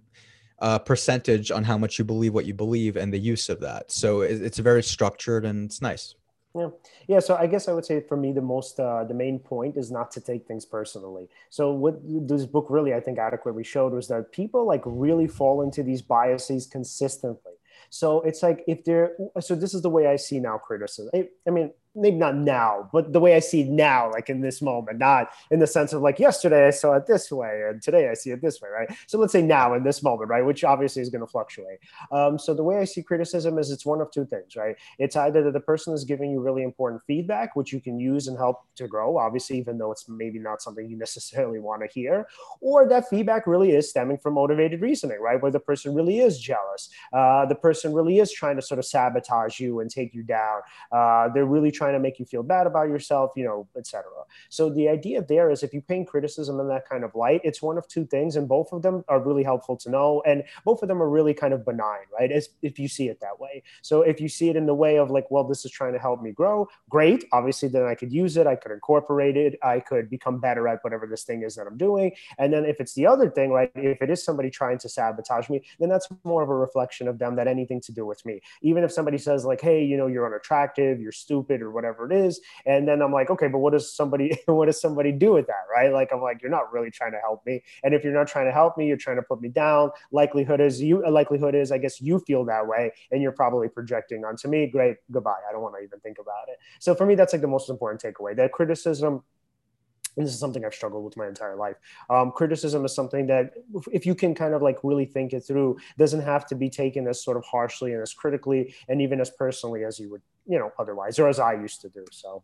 uh, percentage on how much you believe what you believe and the use of that. So it, it's very structured and it's nice. Yeah, yeah. So I guess I would say for me, the most, uh, the main point is not to take things personally. So what this book really, I think, adequately showed was that people like really fall into these biases consistently. So it's like if they're, so this is the way I see now criticism. I, I mean, maybe not now, but the way I see now, like in this moment, not in the sense of like yesterday I saw it this way and today I see it this way, right? So let's say now in this moment, right, which obviously is going to fluctuate. Um, so the way I see criticism is it's one of two things, right? It's either that the person is giving you really important feedback, which you can use and help to grow, obviously, even though it's maybe not something you necessarily want to hear, or that feedback really is stemming from motivated reasoning, right? Where the person really is jealous, uh, the person really is trying to sort of sabotage you and take you down. Uh, they're really trying to make you feel bad about yourself, you know, etc. So the idea there is if you paint criticism in that kind of light, it's one of two things, and both of them are really helpful to know, and both of them are really kind of benign, right? As if you see it that way. So if you see it in the way of like, well, this is trying to help me grow, great. Obviously, then I could use it, I could incorporate it, I could become better at whatever this thing is that I'm doing. And then if it's the other thing, right, if it is somebody trying to sabotage me, then that's more of a reflection of them than anything to do with me. Even if somebody says like, hey, you know, you're unattractive, you're stupid, or whatever it is. And then i'm like okay but what does somebody what does somebody do with that right? Like i'm like you're not really trying to help me. And if you're not trying to help me you're trying to put me down. Likelihood is you likelihood is i guess you feel that way and you're probably projecting onto me. Great goodbye. I don't want to even think about it. So for me that's like the most important takeaway. That criticism and this is something I've struggled with my entire life. Um, criticism is something that, if you can kind of like really think it through, doesn't have to be taken as sort of harshly and as critically and even as personally as you would, you know, otherwise, or as I used to do. So,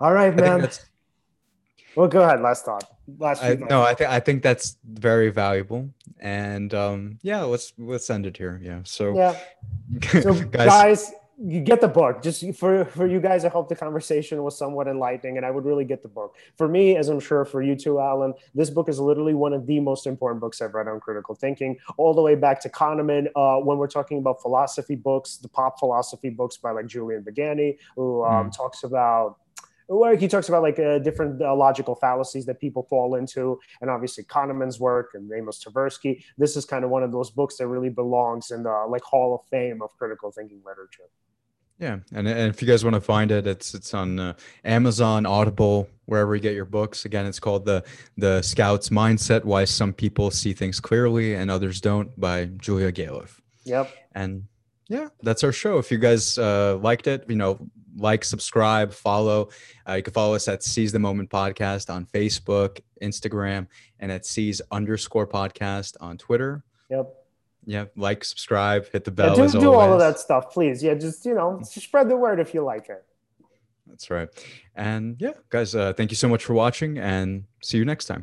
all right, man. Well, go ahead. Last thought. Last. I, no, I think I think that's very valuable, and um, yeah, let's let's end it here. Yeah. So. Yeah. So guys, guys you get the book just for for you guys i hope the conversation was somewhat enlightening and i would really get the book for me as i'm sure for you too alan this book is literally one of the most important books i've read on critical thinking all the way back to kahneman uh, when we're talking about philosophy books the pop philosophy books by like julian baggini who um, mm. talks about where he talks about like uh, different uh, logical fallacies that people fall into, and obviously Kahneman's work and Amos Tversky. This is kind of one of those books that really belongs in the like Hall of Fame of critical thinking literature. Yeah, and, and if you guys want to find it, it's it's on uh, Amazon, Audible, wherever you get your books. Again, it's called the the Scouts Mindset: Why Some People See Things Clearly and Others Don't by Julia Galef. Yep. And yeah, that's our show. If you guys uh, liked it, you know, like, subscribe, follow. Uh, you can follow us at Seize the Moment Podcast on Facebook, Instagram, and at Seize underscore Podcast on Twitter. Yep yeah, like, subscribe, hit the bell. Yeah, do, do all of that stuff, please. Yeah, just you know, spread the word if you like it. That's right. And yeah, guys, uh, thank you so much for watching, and see you next time.